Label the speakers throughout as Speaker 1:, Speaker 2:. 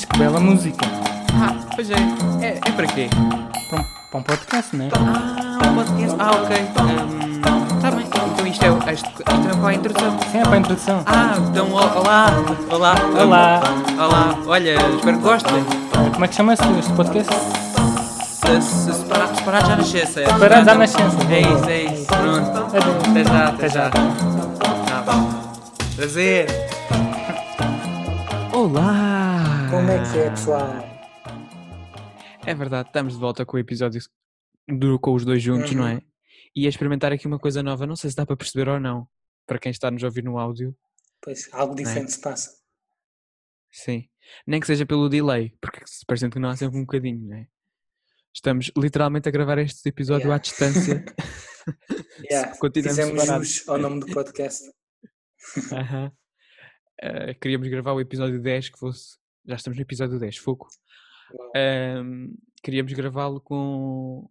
Speaker 1: Mas que bela música.
Speaker 2: Ah, pois é. É, é para quê?
Speaker 1: Para um, para um podcast, não é?
Speaker 2: Ah, um podcast. Ah, ok. Está bem. Então isto é, isto, isto é para a introdução.
Speaker 1: Sim, é para a introdução.
Speaker 2: Ah, então olá. Olá.
Speaker 1: Olá.
Speaker 2: Olá. Olha, espero que gostem.
Speaker 1: Como é que chama-se este podcast?
Speaker 2: Se, se já nascença.
Speaker 1: Separar já nascença.
Speaker 2: É isso, é isso. Pronto. Até já, até já. Tá. Prazer. Olá.
Speaker 3: Como é que é, pessoal?
Speaker 2: É verdade, estamos de volta com o episódio do, com os dois juntos, não é? E a experimentar aqui uma coisa nova, não sei se dá para perceber ou não, para quem está a nos ouvir no áudio.
Speaker 3: Pois, algo diferente se passa.
Speaker 2: Sim. Nem que seja pelo delay, porque se parece que não há sempre um bocadinho, não é? Estamos literalmente a gravar este episódio
Speaker 3: Yeah.
Speaker 2: à distância.
Speaker 3: Yeah,
Speaker 2: continuamos
Speaker 3: Fizemos
Speaker 2: separados.
Speaker 3: jus ao nome do podcast.
Speaker 2: Aham. Eh, queríamos gravar o episódio 10 que fosse. Já estamos no episódio 10, fogo.
Speaker 3: Uau.
Speaker 2: Ahm, queríamos gravá-lo com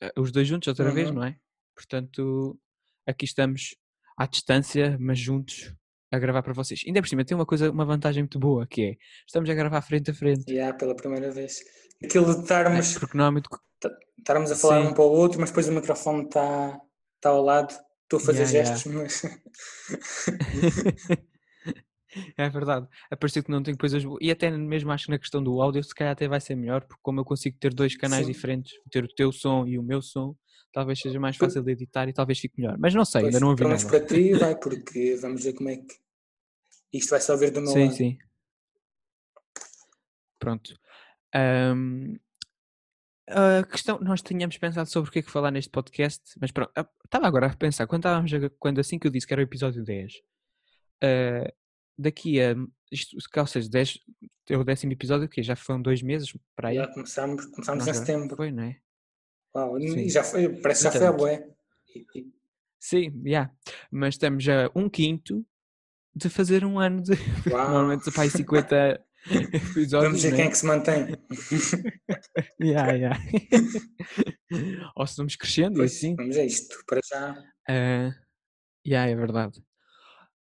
Speaker 2: eh, os dois juntos outra vez,
Speaker 3: Uhum.
Speaker 2: não é? Portanto, aqui estamos à distância, mas juntos a gravar para vocês. Ainda por cima tem uma coisa, uma vantagem muito boa, que é estamos a gravar frente a frente.
Speaker 3: Yeah, pela primeira vez. Aquilo de estarmos,
Speaker 2: Porque não há muito.
Speaker 3: estarmos a falar
Speaker 2: Sim.
Speaker 3: um para o outro, mas depois o microfone está tá ao lado. Estou a fazer
Speaker 2: Yeah, yeah.
Speaker 3: gestos, mas.
Speaker 2: é verdade. Apareceu que não tem coisas boas. E até mesmo acho que na questão do áudio, se calhar até vai ser melhor, porque como eu consigo ter dois canais
Speaker 3: Sim.
Speaker 2: diferentes, ter o teu som e o meu som, talvez seja mais fácil de editar e talvez fique melhor. Mas não sei,
Speaker 3: Pois,
Speaker 2: ainda não ouvi nada.
Speaker 3: para ti vai, porque vamos ver como é que. Isto vai só ver do meu
Speaker 2: Sim,
Speaker 3: lado.
Speaker 2: sim. Pronto. Ahm, a questão, nós tínhamos pensado sobre o que é que falar neste podcast, mas pronto, ah, estava agora a pensar, quando, estávamos a- quando assim que eu disse que era o episódio 10, ah, daqui a, isto, ou seja, 10, é o décimo episódio, que já foram dois meses, para aí.
Speaker 3: Já começámos, começámos em setembro.
Speaker 2: Foi, não é?
Speaker 3: Uau, e já foi, parece que já foi a bué.
Speaker 2: Sim, já. Mas estamos a um quinto de fazer um ano de.
Speaker 3: Uau.
Speaker 2: Normalmente faz 50 episódios.
Speaker 3: Vamos ver
Speaker 2: não
Speaker 3: quem
Speaker 2: é?
Speaker 3: é que se mantém.
Speaker 2: Ya, ya. Ou se vamos crescendo
Speaker 3: Pois,
Speaker 2: assim.
Speaker 3: Vamos a isto. Para já.
Speaker 2: Ah, ya, é verdade.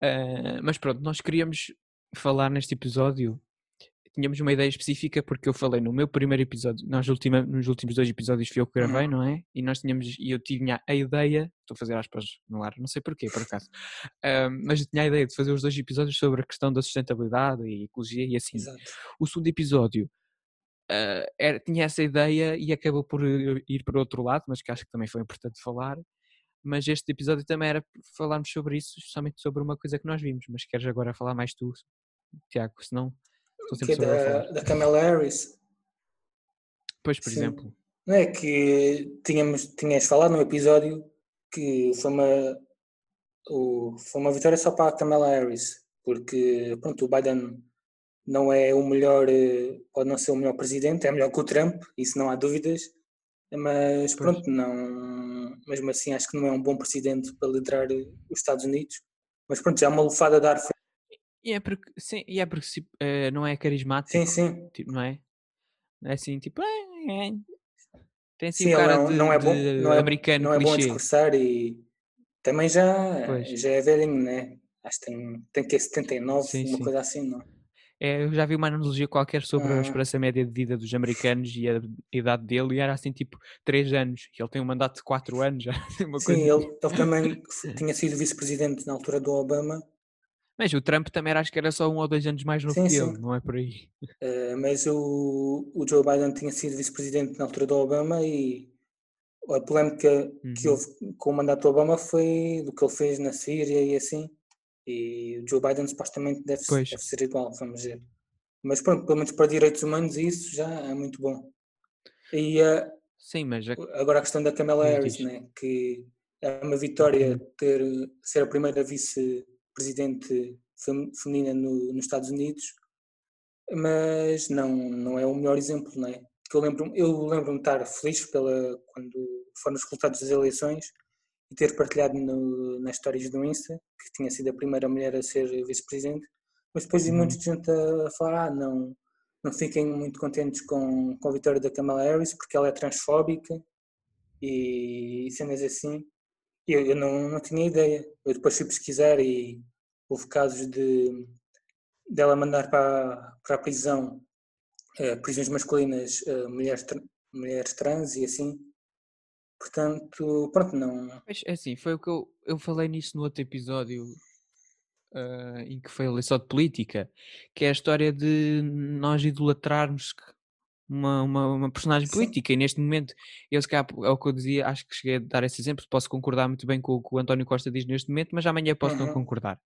Speaker 2: Ah, mas pronto, nós queríamos falar neste episódio. Tínhamos uma ideia específica porque eu falei no meu primeiro episódio, nós ultima, nos últimos dois episódios fui eu que gravei, não é? E nós tínhamos, e eu tinha a ideia, estou a fazer aspas no ar, não sei porquê, por acaso, ah, mas eu tinha a ideia de fazer os dois episódios sobre a questão da sustentabilidade e ecologia e assim.
Speaker 3: Exato.
Speaker 2: O segundo episódio ah, era- tinha essa ideia e acabou por ir ir para outro lado, mas que acho que também foi importante falar. Mas este episódio também era falarmos sobre isso, especialmente sobre uma coisa que nós vimos. Mas queres agora falar mais tu, Tiago? Senão estou
Speaker 3: Que
Speaker 2: sempre
Speaker 3: é
Speaker 2: a falar.
Speaker 3: da, da Kamala Harris.
Speaker 2: Pois, por
Speaker 3: Sim.
Speaker 2: exemplo.
Speaker 3: Não é que tínhamos, tinhas falado num episódio que foi uma, o, foi uma vitória só para a Kamala Harris, porque pronto, o Biden não é o melhor, eh, pode não ser o melhor presidente, é melhor que o Trump, isso não há dúvidas, mas
Speaker 2: Pois.
Speaker 3: pronto, não, mesmo assim acho que não é um bom presidente para liderar eh, os Estados Unidos, mas pronto, já é uma lufada de ar fresco.
Speaker 2: E é porque, sim, e é porque se- eh, não é carismático,
Speaker 3: Sim, sim,
Speaker 2: tipo, não é? É assim, tipo. "Ah, é". Tem assim
Speaker 3: sim,
Speaker 2: cara
Speaker 3: não,
Speaker 2: de,
Speaker 3: não é bom, não é,
Speaker 2: americano
Speaker 3: não é bom
Speaker 2: clichê.
Speaker 3: discursar e também já,
Speaker 2: Pois.
Speaker 3: já é velhinho, né? Acho que tem, tem que 79,
Speaker 2: Sim,
Speaker 3: uma
Speaker 2: sim.
Speaker 3: coisa assim, não?
Speaker 2: É, eu já vi uma analogia qualquer sobre a
Speaker 3: Ah.
Speaker 2: esperança média de vida dos americanos e a idade dele, e era assim tipo 3 anos. E ele tem um mandato de 4 anos, assim,
Speaker 3: Sim,
Speaker 2: coisa.
Speaker 3: ele, ele também tinha sido vice-presidente na altura do Obama,
Speaker 2: Mas o Trump também era, acho que era só um ou dois anos mais novo
Speaker 3: Sim,
Speaker 2: que ele,
Speaker 3: sim.
Speaker 2: não é por aí.
Speaker 3: eh, mas o, o Joe Biden tinha sido vice-presidente na altura do Obama e a polémica que
Speaker 2: Uhum.
Speaker 3: houve com o mandato do Obama foi do que ele fez na Síria e assim. E o Joe Biden supostamente deve, deve ser igual, vamos ver. Mas pronto, pelo menos para direitos humanos isso já é muito bom. E eh,
Speaker 2: Sim, mas a-
Speaker 3: agora a questão da Kamala
Speaker 2: Diz,
Speaker 3: Harris, né? que é uma vitória
Speaker 2: Uhum.
Speaker 3: ter, ser a primeira vice-presidente fem- feminina no- nos Estados Unidos, mas não, não é o melhor exemplo, não é? Que eu lembro eu lembro-me de estar feliz pela, quando foram os resultados das eleições e ter partilhado no, nas histórias do Insta que tinha sido a primeira mulher a ser vice-presidente, mas depois vi
Speaker 2: Uhum.
Speaker 3: muita gente a falar, ah, não, não fiquem muito contentes com, com a vitória da Kamala Harris porque ela é transfóbica e, e cenas assim. Eu, eu não, não tinha ideia. Eu depois fui pesquisar e houve casos de dela mandar para, para a prisão eh, prisões masculinas, eh, mulheres, mulheres trans e assim. Portanto, pronto, não.
Speaker 2: Mas é assim, foi o que eu, eu falei nisso no outro episódio ah, em que falei só de política, que é a história de nós idolatrarmos uma, uma, uma personagem
Speaker 3: Sim.
Speaker 2: política e neste momento, eu se calhar, é o que eu dizia, acho que cheguei a dar esse exemplo, posso concordar muito bem com o que o António Costa diz neste momento, mas amanhã posso não
Speaker 3: Uhum.
Speaker 2: concordar.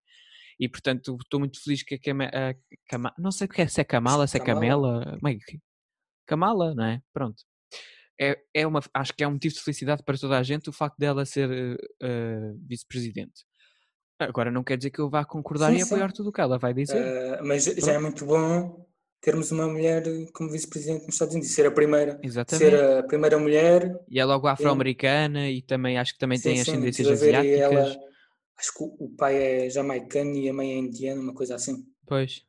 Speaker 2: E portanto estou muito feliz que a, Cama, a Cama- não sei o que é, se é Kamala, se é
Speaker 3: Kamala.
Speaker 2: Camela, Kamala, não é? Pronto. É, é uma, acho que é um motivo de felicidade para toda a gente o facto dela ser eh, vice-presidente. Agora não quer dizer que eu vá concordar
Speaker 3: Sim,
Speaker 2: e apoiar
Speaker 3: sim.
Speaker 2: tudo o que ela vai dizer.
Speaker 3: Eh, mas já é muito bom termos uma mulher como vice-presidente nos Estados Unidos, ser a primeira,
Speaker 2: Exatamente.
Speaker 3: ser a primeira mulher.
Speaker 2: E é logo afro-americana e também acho que também tem
Speaker 3: Sim, sim,
Speaker 2: ascendências
Speaker 3: e
Speaker 2: asiáticas.
Speaker 3: ela, acho que o pai é jamaicano e a mãe é indiana, uma coisa assim.
Speaker 2: Pois.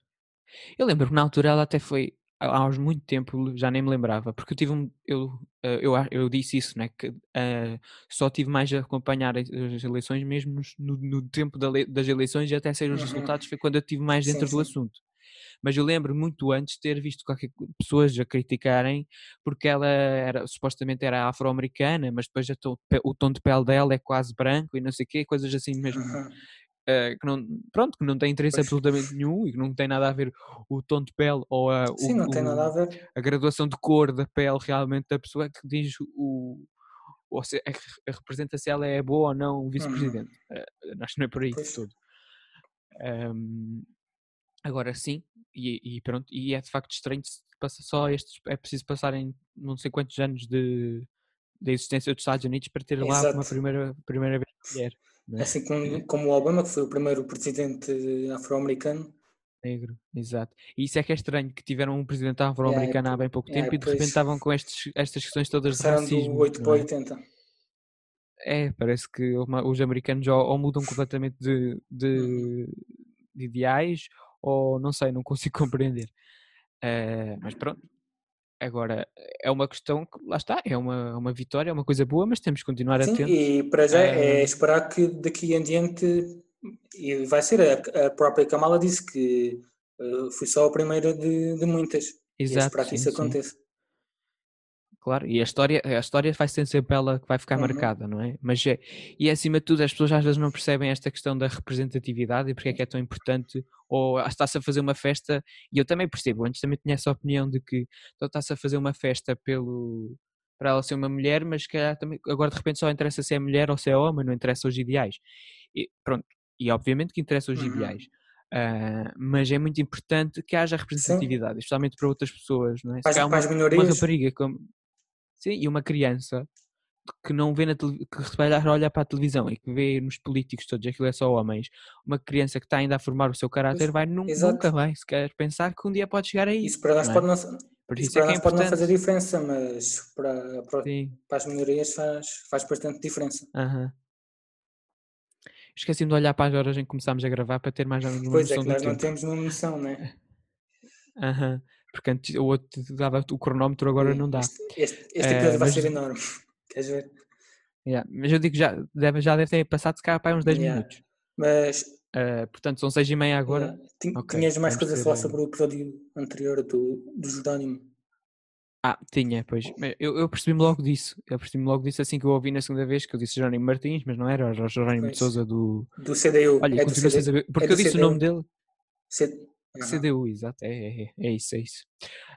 Speaker 2: Eu lembro que na altura ela até foi, há muito tempo, já nem me lembrava, porque eu tive um, eu, eh, eu, eu disse isso, né, que eh, só tive mais a acompanhar as eleições mesmo no, no tempo da das eleições e até sair os
Speaker 3: Uhum.
Speaker 2: resultados foi quando eu estive mais
Speaker 3: Sim,
Speaker 2: dentro do
Speaker 3: sim.
Speaker 2: assunto. Mas eu lembro muito antes ter visto pessoas a criticarem porque ela era, supostamente era afro-americana, mas depois o tom de pele dela é quase branco e não sei o quê, coisas assim mesmo
Speaker 3: Aham.
Speaker 2: Eh, que não, pronto, que não tem interesse
Speaker 3: Pois.
Speaker 2: absolutamente nenhum e que não tem nada a ver o tom de pele ou a, o-
Speaker 3: Sim, não tem nada a ver.
Speaker 2: a graduação de cor da pele realmente da pessoa que diz o, ou se, re- representa se ela é boa ou não o vice-presidente. Eh, acho que não é por aí
Speaker 3: Pois.
Speaker 2: todo. Ahm, agora sim, e, e pronto, e é de facto estranho passa só estes, é preciso passarem não sei quantos anos de, de existência dos Estados Unidos para ter lá uma
Speaker 3: Exato.
Speaker 2: primeira, primeira vez mulher. Não é?
Speaker 3: Assim como, como o Obama, que foi o primeiro presidente afro-americano.
Speaker 2: Negro, exato. E isso é que é estranho, que tiveram um presidente afro-americano há
Speaker 3: po-
Speaker 2: bem pouco tempo e de repente estavam com estes, estas questões todas de racismo.
Speaker 3: do 8
Speaker 2: não
Speaker 3: para
Speaker 2: é?
Speaker 3: 80.
Speaker 2: É, parece que os americanos ou, ou mudam completamente de,
Speaker 3: Uhum.
Speaker 2: de, de ideais ou não sei, não consigo compreender. Eh, mas pronto, agora é uma questão que lá está, é uma, uma vitória, é uma coisa boa, mas temos que continuar
Speaker 3: Sim,
Speaker 2: atentos.
Speaker 3: e para já é
Speaker 2: Ah.
Speaker 3: esperar que daqui em diante, e vai ser, a, a própria Kamala disse que eh, foi só a primeira de, de muitas. e é
Speaker 2: Exato,
Speaker 3: esperar que isso
Speaker 2: sim.
Speaker 3: aconteça.
Speaker 2: Claro, e a história, a história vai ser sempre ela que vai ficar
Speaker 3: Uhum.
Speaker 2: marcada, não é? Mas é, e acima de tudo, as pessoas às vezes não percebem esta questão da representatividade e porque é que é tão importante, ou ah, está-se a fazer uma festa, e eu também percebo, antes também tinha essa opinião de que então está-se a fazer uma festa pelo para ela ser uma mulher, mas se calhar também, agora de repente só interessa se é mulher ou se é homem, não interessa os ideais. E pronto, e obviamente que interessa os
Speaker 3: Uhum.
Speaker 2: ideais. ah, mas é muito importante que haja representatividade, especialmente para outras pessoas, não é? Se
Speaker 3: Para as-
Speaker 2: calhar
Speaker 3: para as
Speaker 2: uma, uma
Speaker 3: minorias.
Speaker 2: rapariga como, Sim, e uma criança que não vê na tele- que se calhar olha para a televisão e que vê nos políticos todos aquilo é só homens, uma criança que está ainda a formar o seu caráter vai nu-
Speaker 3: exato.
Speaker 2: nunca vai sequer pensar que um dia pode chegar aí.
Speaker 3: Isso para nós
Speaker 2: não é?
Speaker 3: pode não,
Speaker 2: Por
Speaker 3: isso
Speaker 2: isso é
Speaker 3: para
Speaker 2: que é
Speaker 3: nós pode não fazer diferença, mas para, para, para as minorias faz, faz bastante diferença.
Speaker 2: aham. Esqueci-me de olhar para as horas em que começámos a gravar para ter mais ou menos uma
Speaker 3: Pois é,
Speaker 2: noção
Speaker 3: que
Speaker 2: do
Speaker 3: nós não
Speaker 2: tempo.
Speaker 3: temos uma noção, né?
Speaker 2: Aham. Porque antes o outro dava o cronómetro, agora não dá.
Speaker 3: Este, este, este
Speaker 2: Eh,
Speaker 3: episódio vai
Speaker 2: mas-
Speaker 3: ser enorme. Queres ver?
Speaker 2: Yeah, Mas eu digo que já deve, já deve ter passado se calhar para uns 10
Speaker 3: Yeah.
Speaker 2: minutos.
Speaker 3: Mas
Speaker 2: Ah, portanto, são 6 e meia agora.
Speaker 3: yeah, tinhas mais
Speaker 2: vamos
Speaker 3: coisa a falar
Speaker 2: eh,
Speaker 3: sobre o episódio anterior do, do Jerónimo.
Speaker 2: Ah, tinha, pois. Eu, eu percebi-me logo disso. Eu percebi-me logo disso assim que eu ouvi na segunda vez, que eu disse Jerónimo Martins, mas não era, era o Jerónimo de. Souza do.
Speaker 3: Do CDU.
Speaker 2: Olha,
Speaker 3: é do CDU.
Speaker 2: saber. Porque
Speaker 3: do
Speaker 2: eu disse o nome
Speaker 3: CDU.
Speaker 2: dele.
Speaker 3: C- Aham.
Speaker 2: CDU, exato. É, é, é, é isso, é isso.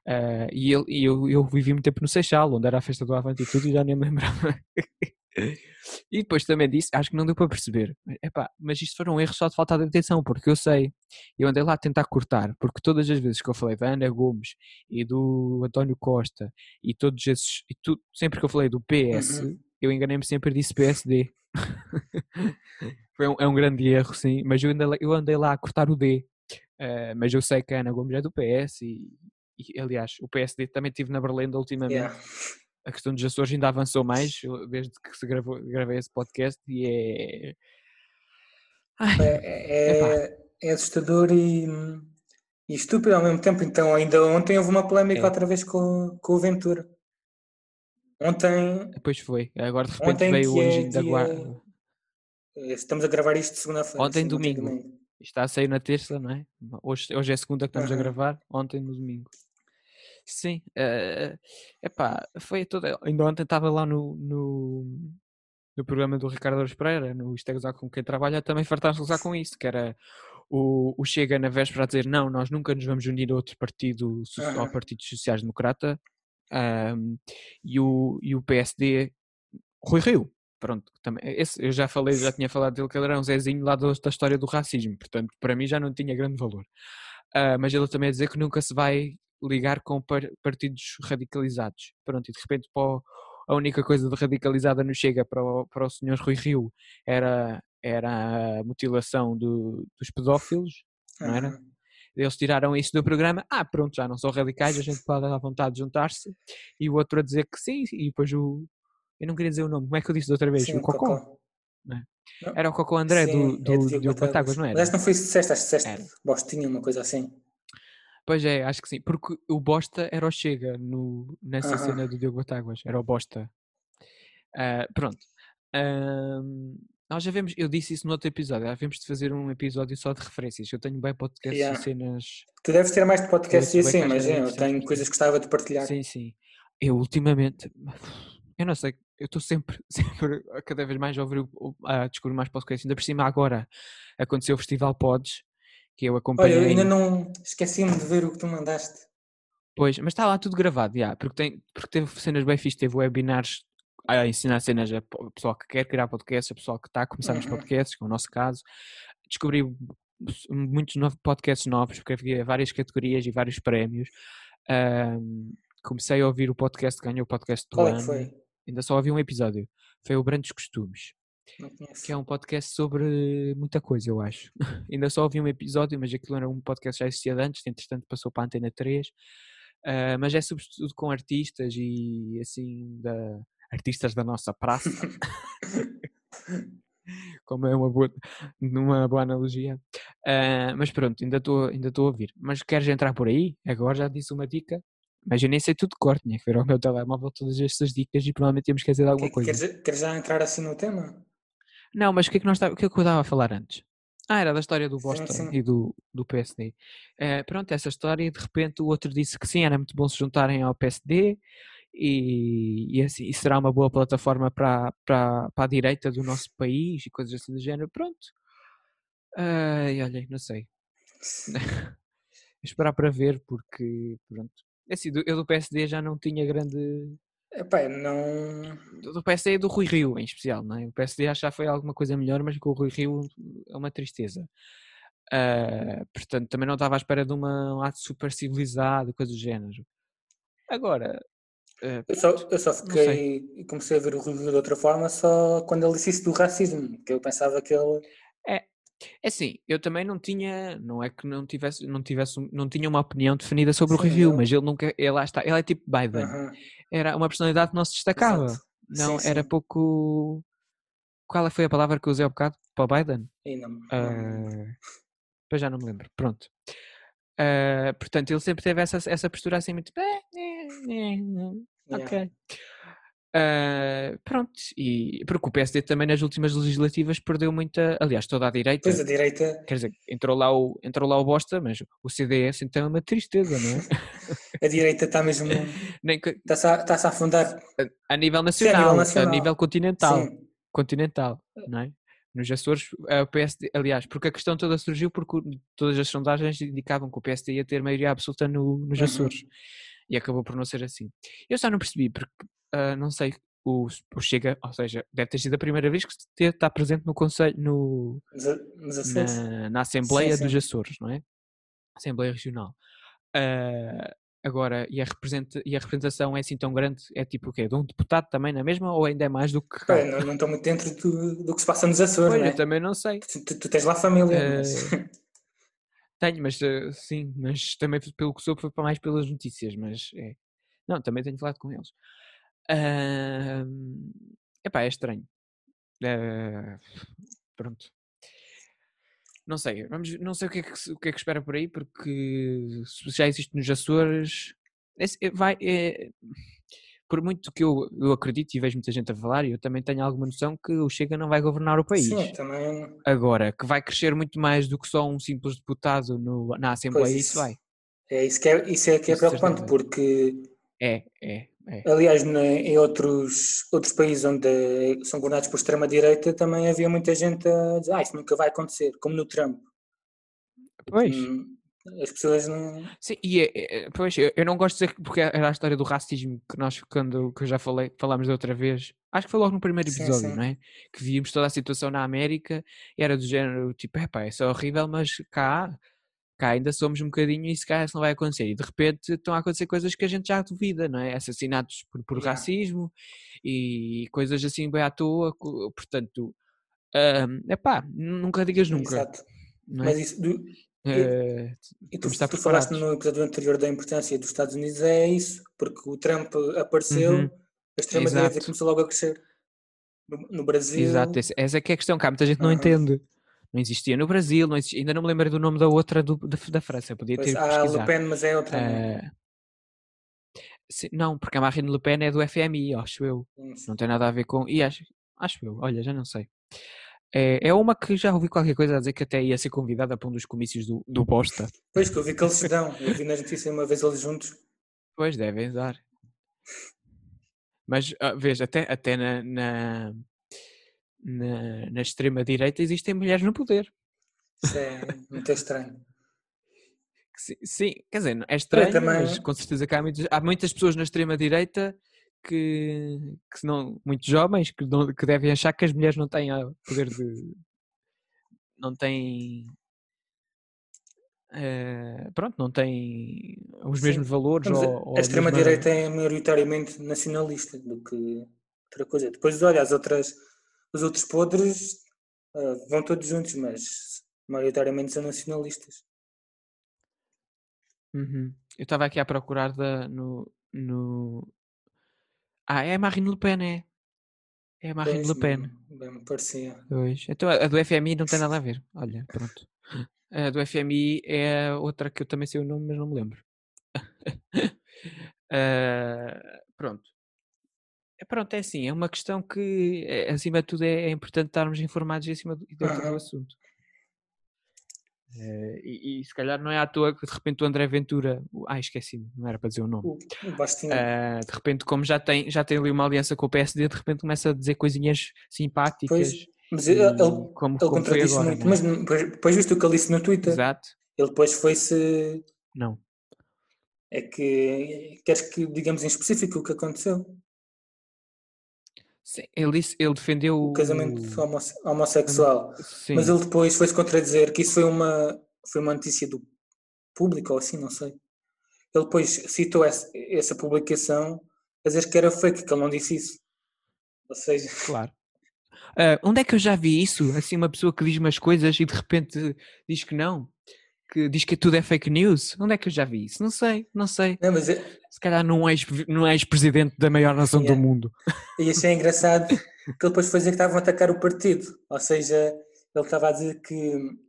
Speaker 2: Ah, e ele, e eu, eu vivi muito tempo no Seixal, onde era a festa do Avante e tudo, e já nem me lembrava. e depois também disse, acho que não deu para perceber. Epá, mas isto foram erros só de falta de atenção, porque eu sei. Eu andei lá a tentar cortar, porque todas as vezes que eu falei da Ana Gomes e do António Costa e todos esses, e tu, sempre que eu falei do PS,
Speaker 3: Uhum.
Speaker 2: eu enganei-me sempre e disse PSD. Foi um, é um grande erro, sim, mas eu andei, lá- eu andei lá a cortar o D. Eh, mas eu sei que a Ana Gomes é do PS e, e, aliás, o PSD também tive na Berlinda ultimamente.
Speaker 3: Yeah.
Speaker 2: A questão dos Açores ainda avançou mais desde que se gravou, gravei esse podcast e é. Ai,
Speaker 3: É, é, é assustador e, e estúpido ao mesmo tempo. Então, ainda ontem houve uma polémica
Speaker 2: É.
Speaker 3: outra vez com, com o Ventura. Ontem,
Speaker 2: depois foi. Agora de repente veio o
Speaker 3: é
Speaker 2: anjinho da guarda.
Speaker 3: estamos a gravar isto segunda-feira.
Speaker 2: Ontem
Speaker 3: sim,
Speaker 2: Sim, eh, epá, foi toda. Ainda ontem estava lá no, no, no programa do Ricardo Aros Pereira, no Isto é Gozar com quem trabalha, também fartaram-se gozar com isso, que era o, o Chega na véspera a dizer não, nós nunca nos vamos unir a outro partido, ao. Partido Social Democrata, ahm, e, o, e o PSD, Rui Rio, pronto, também, esse, eu já falei, já tinha falado dele que ele era um Zezinho lá do- da história do racismo, portanto, para mim já não tinha grande valor. Ah, mas ele também a dizer que nunca se vai ligar com par- partidos radicalizados. Pronto, e de repente o- a única coisa de radicalizada no Chega para o, para o senhor Rui Rio era, era a mutilação do- dos pedófilos, não era?
Speaker 3: Aham.
Speaker 2: Eles tiraram isso do programa, ah pronto, já não são radicais, a gente pode à vontade de juntar-se, e o outro a dizer que sim, e depois o... Eu não queria dizer o nome, como é que eu disse da outra vez?
Speaker 3: Sim,
Speaker 2: o Cocó?
Speaker 3: Cocó.
Speaker 2: Não. Era o Cocó André
Speaker 3: Sim,
Speaker 2: do,
Speaker 3: é
Speaker 2: do,
Speaker 3: Diogo
Speaker 2: Diogo Batáguas, não
Speaker 3: Mas
Speaker 2: era?
Speaker 3: que não foi isso que disseste, acho que
Speaker 2: Era.
Speaker 3: disseste Bostinha, uma coisa assim.
Speaker 2: Pois é, acho que sim. Porque o Bosta era o Chega no, nessa cena do Diogo Batáguas. Era o Bosta. Ah, pronto. Ahm, nós já vemos, eu disse isso no outro episódio, já vemos de fazer um episódio só de referências. Eu tenho bem podcasts
Speaker 3: Yeah.
Speaker 2: e cenas.
Speaker 3: Tu deves ter mais de podcasts e assim, mas é, eu tenho coisas que gostava de partilhar.
Speaker 2: Sim, sim. Eu ultimamente, eu não sei, eu estou sempre, sempre cada vez mais a ouvir, a descobrir mais podcasts. Ainda por cima agora aconteceu o Festival Pods, que eu
Speaker 3: Olha,
Speaker 2: acompanhei.
Speaker 3: eu ainda não esqueci-me de ver o que tu mandaste.
Speaker 2: Pois, mas está lá tudo gravado, já, porque, tem, porque teve cenas bem fixe, teve webinars a ensinar cenas a pessoal que quer criar podcasts, a pessoal que está a começar nos
Speaker 3: Uhum.
Speaker 2: podcasts, que é o nosso caso. Descobri muitos novos podcasts novos, porque havia várias categorias e vários prémios. Ahm, comecei a ouvir o podcast, ganhou o podcast do
Speaker 3: Qual é que
Speaker 2: ano.
Speaker 3: foi?
Speaker 2: Ainda só ouvi um episódio. Foi o Brandos Costumes, que é um podcast sobre muita coisa, eu acho. Ainda só ouvi um episódio, mas aquilo era um podcast que já existia antes, entretanto passou para a Antena 3. Ah, mas é sobretudo com artistas e assim, da, artistas da nossa praça. Como é uma boa, numa boa analogia. Ah, mas pronto, ainda estou ainda estou a ouvir. Mas queres entrar por aí? Agora já disse uma dica. Mas eu nem sei tudo de cor, tinha que ver ao meu telemóvel todas estas dicas e provavelmente temos que dizer alguma
Speaker 3: Que-
Speaker 2: coisa.
Speaker 3: Queres, queres já entrar assim no tema?
Speaker 2: Não, mas o que é que, nós tá- o que é que eu estava a falar antes? Ah, era da história do
Speaker 3: Sim,
Speaker 2: Bosta
Speaker 3: sim.
Speaker 2: e do, do PSD. Eh, pronto, essa história, e de repente o outro disse que sim, era muito bom se juntarem ao PSD e, e, assim, e será uma boa plataforma para, para, para a direita do nosso país e coisas assim do género. Pronto. Ai, olha, não sei. Esperar para ver, porque, pronto. É Assim, eu do PSD já não tinha grande
Speaker 3: Epá, não.
Speaker 2: do PSD e do Rui Rio em especial, não é? O PSD acho que já foi alguma coisa melhor, mas com o Rui Rio é uma tristeza. Ah, portanto, também não estava à espera de uma, um ato super civilizado, coisa do género. Agora, ah,
Speaker 3: Eu só, eu só fiquei e comecei a ver o review de outra forma só quando ele disse isso do racismo, que eu pensava que ele.
Speaker 2: É assim, eu também não tinha, não é que não tivesse, não tivesse, um- não tinha uma opinião definida sobre o
Speaker 3: Sim,
Speaker 2: Rui Rio,
Speaker 3: eu-
Speaker 2: mas ele nunca, ele lá está, ele é tipo Biden, era uma personalidade que não se destacava,
Speaker 3: exato.
Speaker 2: não,
Speaker 3: Sim,
Speaker 2: era
Speaker 3: sim.
Speaker 2: pouco, qual foi a palavra que eu usei há bocado para Biden?
Speaker 3: Não, não-
Speaker 2: Pois já não me lembro. Pronto. Ah, portanto, ele sempre teve essa, essa postura assim muito. "Eh, eh, eh, eh,
Speaker 3: yeah.
Speaker 2: Ok. Ah, pronto. E porque o PSD também nas últimas legislativas perdeu muita. Aliás, toda a direita.
Speaker 3: Pois a direita,
Speaker 2: Quer dizer, entrou lá, o, entrou lá o Bosta, mas o CDS então é uma tristeza, não é?
Speaker 3: a direita está mesmo. Está-se a, está-se a afundar.
Speaker 2: a, a nível
Speaker 3: Sim, a
Speaker 2: nacional,
Speaker 3: nível
Speaker 2: a
Speaker 3: nacional.
Speaker 2: nível continental.
Speaker 3: Sim,
Speaker 2: continental, não é? Nos Açores, a PSD, aliás, porque a questão toda surgiu porque o- todas as sondagens indicavam que o PSD ia ter maioria absoluta no- nos
Speaker 3: Uhum.
Speaker 2: Açores e acabou por não ser assim. Eu só não percebi, porque ah, não sei, o, o Chega, ou seja, deve ter sido a primeira vez que está presente no Conselho, no, na, na Assembleia
Speaker 3: Sim,
Speaker 2: dos
Speaker 3: sim.
Speaker 2: Açores, não é? Assembleia Regional. Ah, agora, e a, e a representação é assim tão grande? É tipo o quê? De um deputado também na mesma ou ainda é mais do que?
Speaker 3: Pá, não, não estou muito dentro do, do que se passa nos Açores, não é?
Speaker 2: eu também não sei.
Speaker 3: Tu, tu- tu tens lá família, mas.
Speaker 2: Tenho, mas sim, mas também pelo que soube foi para mais pelas notícias, mas é. Não, também tenho falado com eles. Ahm, epá, é estranho. Eh, pronto. Não sei, vamos, não sei o que, é que, o que é que espera por aí, porque se já existe nos Açores, eh, vai, eh, por muito que eu, eu acredito e vejo muita gente a falar, e eu também tenho alguma noção que o Chega não vai governar o país.
Speaker 3: Sim, também.
Speaker 2: Agora, que vai crescer muito mais do que só um simples deputado no- na Assembleia,
Speaker 3: Pois
Speaker 2: isso
Speaker 3: isso.
Speaker 2: vai.
Speaker 3: É isso que é, isso é, que é preocupante, porque,
Speaker 2: É, é, é.
Speaker 3: aliás, em outros, outros países onde são governados por extrema-direita também havia muita gente a dizer ah, isso nunca vai acontecer, como no Trump.
Speaker 2: Pois.
Speaker 3: Hum, As pessoas não.
Speaker 2: Sim, e é, é- pois, eu, eu não gosto de dizer que- porque era a história do racismo que nós, quando que eu já falei, falámos da outra vez, acho que foi logo no primeiro
Speaker 3: Sim,
Speaker 2: episódio,
Speaker 3: sim.
Speaker 2: não é? Que víamos toda a situação na América, era do género, tipo, epá, isso é horrível, mas cá, cá ainda somos um bocadinho e se cá isso não vai acontecer. E de repente estão a acontecer coisas que a gente já duvida, não é? Assassinatos por, por
Speaker 3: Yeah.
Speaker 2: racismo e coisas assim bem à toa, portanto, é epá, nunca digas nunca,
Speaker 3: Exato.
Speaker 2: é?
Speaker 3: Mas isso. do-
Speaker 2: Eh,
Speaker 3: E tu,
Speaker 2: de estar
Speaker 3: tu falaste no episódio anterior da importância dos Estados Unidos, é isso, porque o Trump apareceu,
Speaker 2: Uhum.
Speaker 3: a extrema-direita começou logo a crescer. No, no Brasil.
Speaker 2: Exato, esse- essa é que é a questão que há muita gente não entende. Não existia no Brasil, não existia, ainda não me lembro do nome da outra do- da, da França, podia
Speaker 3: Pois,
Speaker 2: ter
Speaker 3: há a Le
Speaker 2: pesquisado.
Speaker 3: Pen, mas é outra. não?
Speaker 2: Eh, se- não, porque a Marine Le Pen é do FMI, acho eu.
Speaker 3: Não sei.
Speaker 2: Não tem nada a ver com. E acho, acho eu, olha, já não sei. É, é uma que já ouvi qualquer coisa a dizer que até ia ser convidada para um dos comícios do, do Bosta.
Speaker 3: Pois que eu vi que eles se dão. Eu vi nas notícias uma vez eles juntos.
Speaker 2: Pois devem dar. Mas ah, veja, até, até na, na, na, na extrema-direita existem mulheres no poder.
Speaker 3: Isso é muito estranho.
Speaker 2: Sim, sim, quer dizer, é estranho,
Speaker 3: também-
Speaker 2: mas com certeza que há muitas, há muitas pessoas na extrema-direita que, que não, muitos jovens que, não- que devem achar que as mulheres não têm ah, poder de. não têm. eh, pronto, não têm os
Speaker 3: Sim,
Speaker 2: mesmos valores
Speaker 3: Mas
Speaker 2: ou,
Speaker 3: a-
Speaker 2: ou
Speaker 3: a
Speaker 2: a mesma-
Speaker 3: extrema-direita é maioritariamente nacionalista do que outra coisa. Depois, olha, as outras, os outros podres ah, vão todos juntos, mas maioritariamente são nacionalistas.
Speaker 2: Uhum. Eu estava aqui a procurar da, no, no. Ah, é a Marine Le Pen, é. É a Marine
Speaker 3: Pois,
Speaker 2: Le Pen.
Speaker 3: Bem, me parecia.
Speaker 2: Pois. Então a do FMI não tem nada a ver. Olha, pronto. A do FMI é outra que eu também sei o nome, mas não me lembro. Ah, pronto. É, pronto, é assim, é uma questão que, eh, acima de tudo, é, é importante estarmos informados em cima do, dentro do assunto. Eh, e, e se calhar não é à toa que de repente o André Ventura, ai esqueci, não era para dizer o nome.
Speaker 3: O, Bastinho.
Speaker 2: Ah, de repente, como já tem, já tem ali uma aliança com o PSD, de repente começa a dizer coisinhas simpáticas.
Speaker 3: Pois, mas
Speaker 2: e
Speaker 3: ele, ele,
Speaker 2: como,
Speaker 3: ele
Speaker 2: como foi agora,
Speaker 3: muito.
Speaker 2: não é?
Speaker 3: Mas depois, viste o que ele disse no Twitter.
Speaker 2: Exato.
Speaker 3: Ele depois foi-se.
Speaker 2: Não.
Speaker 3: É que. Queres que digamos em específico o que aconteceu?
Speaker 2: Sim, ele, disse, ele defendeu
Speaker 3: O casamento homosse- homossexual.
Speaker 2: Sim.
Speaker 3: Mas ele depois foi-se contradizer que isso foi uma, foi uma notícia do público ou assim, não sei. Ele depois citou essa, essa publicação a dizer que era fake, que ele não disse isso. Ou seja,
Speaker 2: Claro. Ah, onde é que eu já vi isso? Assim, uma pessoa que diz umas coisas e de repente diz que não, que diz que tudo é fake news. Onde é que eu já vi isso? Não sei, não sei.
Speaker 3: não, mas é-
Speaker 2: Se calhar num ex- num ex-presidente da maior nação do
Speaker 3: Yeah.
Speaker 2: mundo.
Speaker 3: e achei engraçado que ele depois foi dizer que estavam a atacar o partido. Ou seja, ele estava a dizer que ele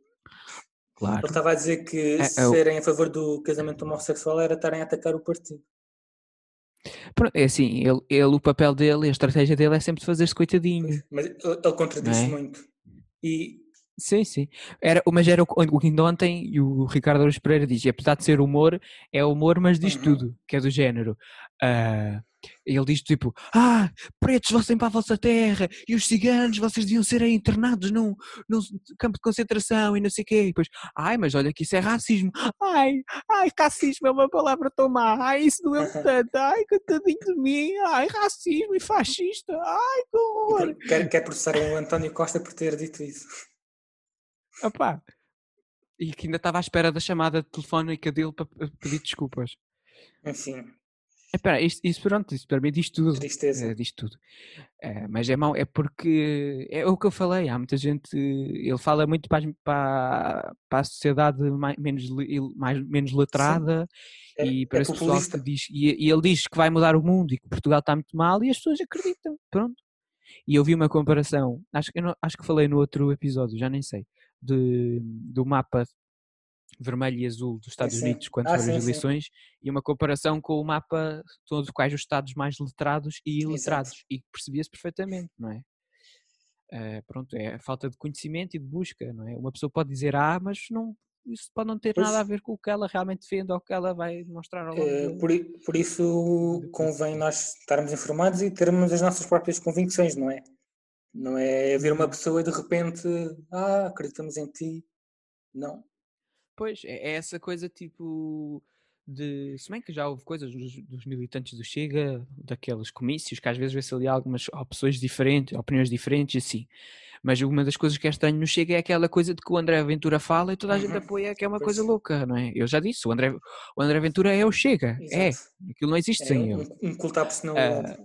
Speaker 2: Claro.
Speaker 3: estava a dizer que
Speaker 2: É, é
Speaker 3: serem a favor do casamento homossexual era estarem a atacar o partido.
Speaker 2: Pronto, é assim, ele, ele, o papel dele, a estratégia dele é sempre de fazer-se coitadinho.
Speaker 3: Mas ele, ele contradiz
Speaker 2: é?
Speaker 3: muito. E
Speaker 2: Sim, sim. Era, mas era o que o que ainda ontem e o Ricardo Aruz Pereira diz, apesar de ser humor, é humor, mas diz
Speaker 3: Uhum.
Speaker 2: tudo, que é do género. ah, ele diz tipo, ah, pretos voltem para a vossa terra, e os ciganos, vocês deviam ser aí internados num, num campo de concentração e não sei o quê. E depois, ai, mas olha que isso é racismo. Ai, ai, racismo é uma palavra tão má. Ai, isso doeu tanto. Ai, coitadinho de mim. Ai, racismo e fascista. Ai, que horror.
Speaker 3: quer, quer processar o António Costa por ter dito isso.
Speaker 2: Opá. E que ainda estava à espera da chamada telefónica dele para para pedir desculpas.
Speaker 3: Enfim,
Speaker 2: Espera, isto, isso pronto, isso para mim diz tudo.
Speaker 3: tristeza.
Speaker 2: eh, diz tudo. Eh, mas é mau, é porque é o que eu falei, há muita gente, ele fala muito para, para, para a sociedade mais, menos, mais, menos letrada
Speaker 3: É-
Speaker 2: e
Speaker 3: é
Speaker 2: para esse pessoal que diz, e, e ele diz que vai mudar o mundo e que Portugal está muito mal e as pessoas acreditam, pronto. E eu vi uma comparação, acho, eu não- acho que falei no outro episódio, já nem sei, de, do mapa vermelho e azul dos Estados
Speaker 3: sim.
Speaker 2: Unidos quando
Speaker 3: Ah,
Speaker 2: foram as
Speaker 3: sim, sim.
Speaker 2: eleições e uma comparação com o mapa de todos quais os estados mais letrados e iletrados e percebia-se perfeitamente, não é? Eh, pronto, é a falta de conhecimento e de busca, não é? Uma pessoa pode dizer A, mas não isso pode não ter
Speaker 3: Pois.
Speaker 2: nada a ver com o que ela realmente defende ou o que ela vai demonstrar ao longo do-
Speaker 3: por, por isso convém nós estarmos informados e termos as nossas próprias convicções, não é? Não é haver uma pessoa e de repente, ah, acreditamos em ti. Não.
Speaker 2: Pois, é, é essa coisa tipo de. Se bem que já houve coisas dos, dos militantes do Chega, daqueles comícios, que às vezes vê-se ali algumas opções diferentes, opiniões diferentes, assim. Mas uma das coisas que é estranho no Chega é aquela coisa de que o André Ventura fala e toda a gente
Speaker 3: Uhum.
Speaker 2: apoia, que é uma
Speaker 3: Pois.
Speaker 2: coisa louca, não é? Eu já disse, o André, o André Ventura é o Chega, é,
Speaker 3: Exato.
Speaker 2: aquilo não existe
Speaker 3: É
Speaker 2: sem
Speaker 3: um,
Speaker 2: ele.
Speaker 3: um culto à personalidade.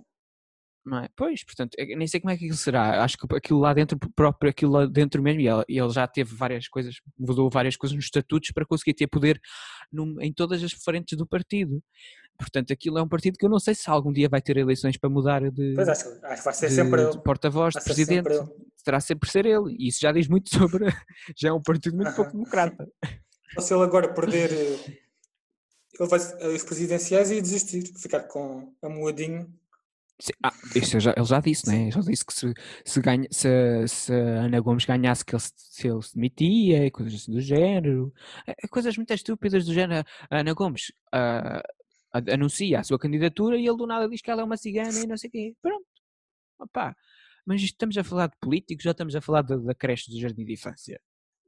Speaker 2: Não é? Pois, portanto, eu nem sei como é que aquilo será. Acho que aquilo lá dentro, próprio aquilo lá dentro mesmo, e ele, ele já teve várias coisas, mudou várias coisas nos estatutos para conseguir ter poder num- em todas as frentes do partido. Portanto, aquilo é um partido que eu não sei se algum dia vai ter eleições para mudar de,
Speaker 3: Pois acho, acho que vai ser
Speaker 2: de-
Speaker 3: sempre ele.
Speaker 2: porta-voz, de
Speaker 3: sempre
Speaker 2: presidente. Terá sempre ser ele. E isso já diz muito sobre. já é um partido muito pouco
Speaker 3: Aham.
Speaker 2: democrata.
Speaker 3: Ou se ele agora perder eh, ele vai, eh, os presidenciais e desistir, ficar com amoadinho.
Speaker 2: Sim, Ah, isso já- ele já disse, né? Ele já disse que se, se, ganha, se, se a Ana Gomes ganhasse, que ele se, ele se demitia, e coisas assim do género. Eh, eh, Coisas muito estúpidas do género. A Ana Gomes a- anuncia a sua candidatura e ele do nada diz que ela é uma cigana e não sei o quê. Pronto. Opá. Mas isto estamos a falar de políticos, já estamos a falar da, da creche do jardim de infância,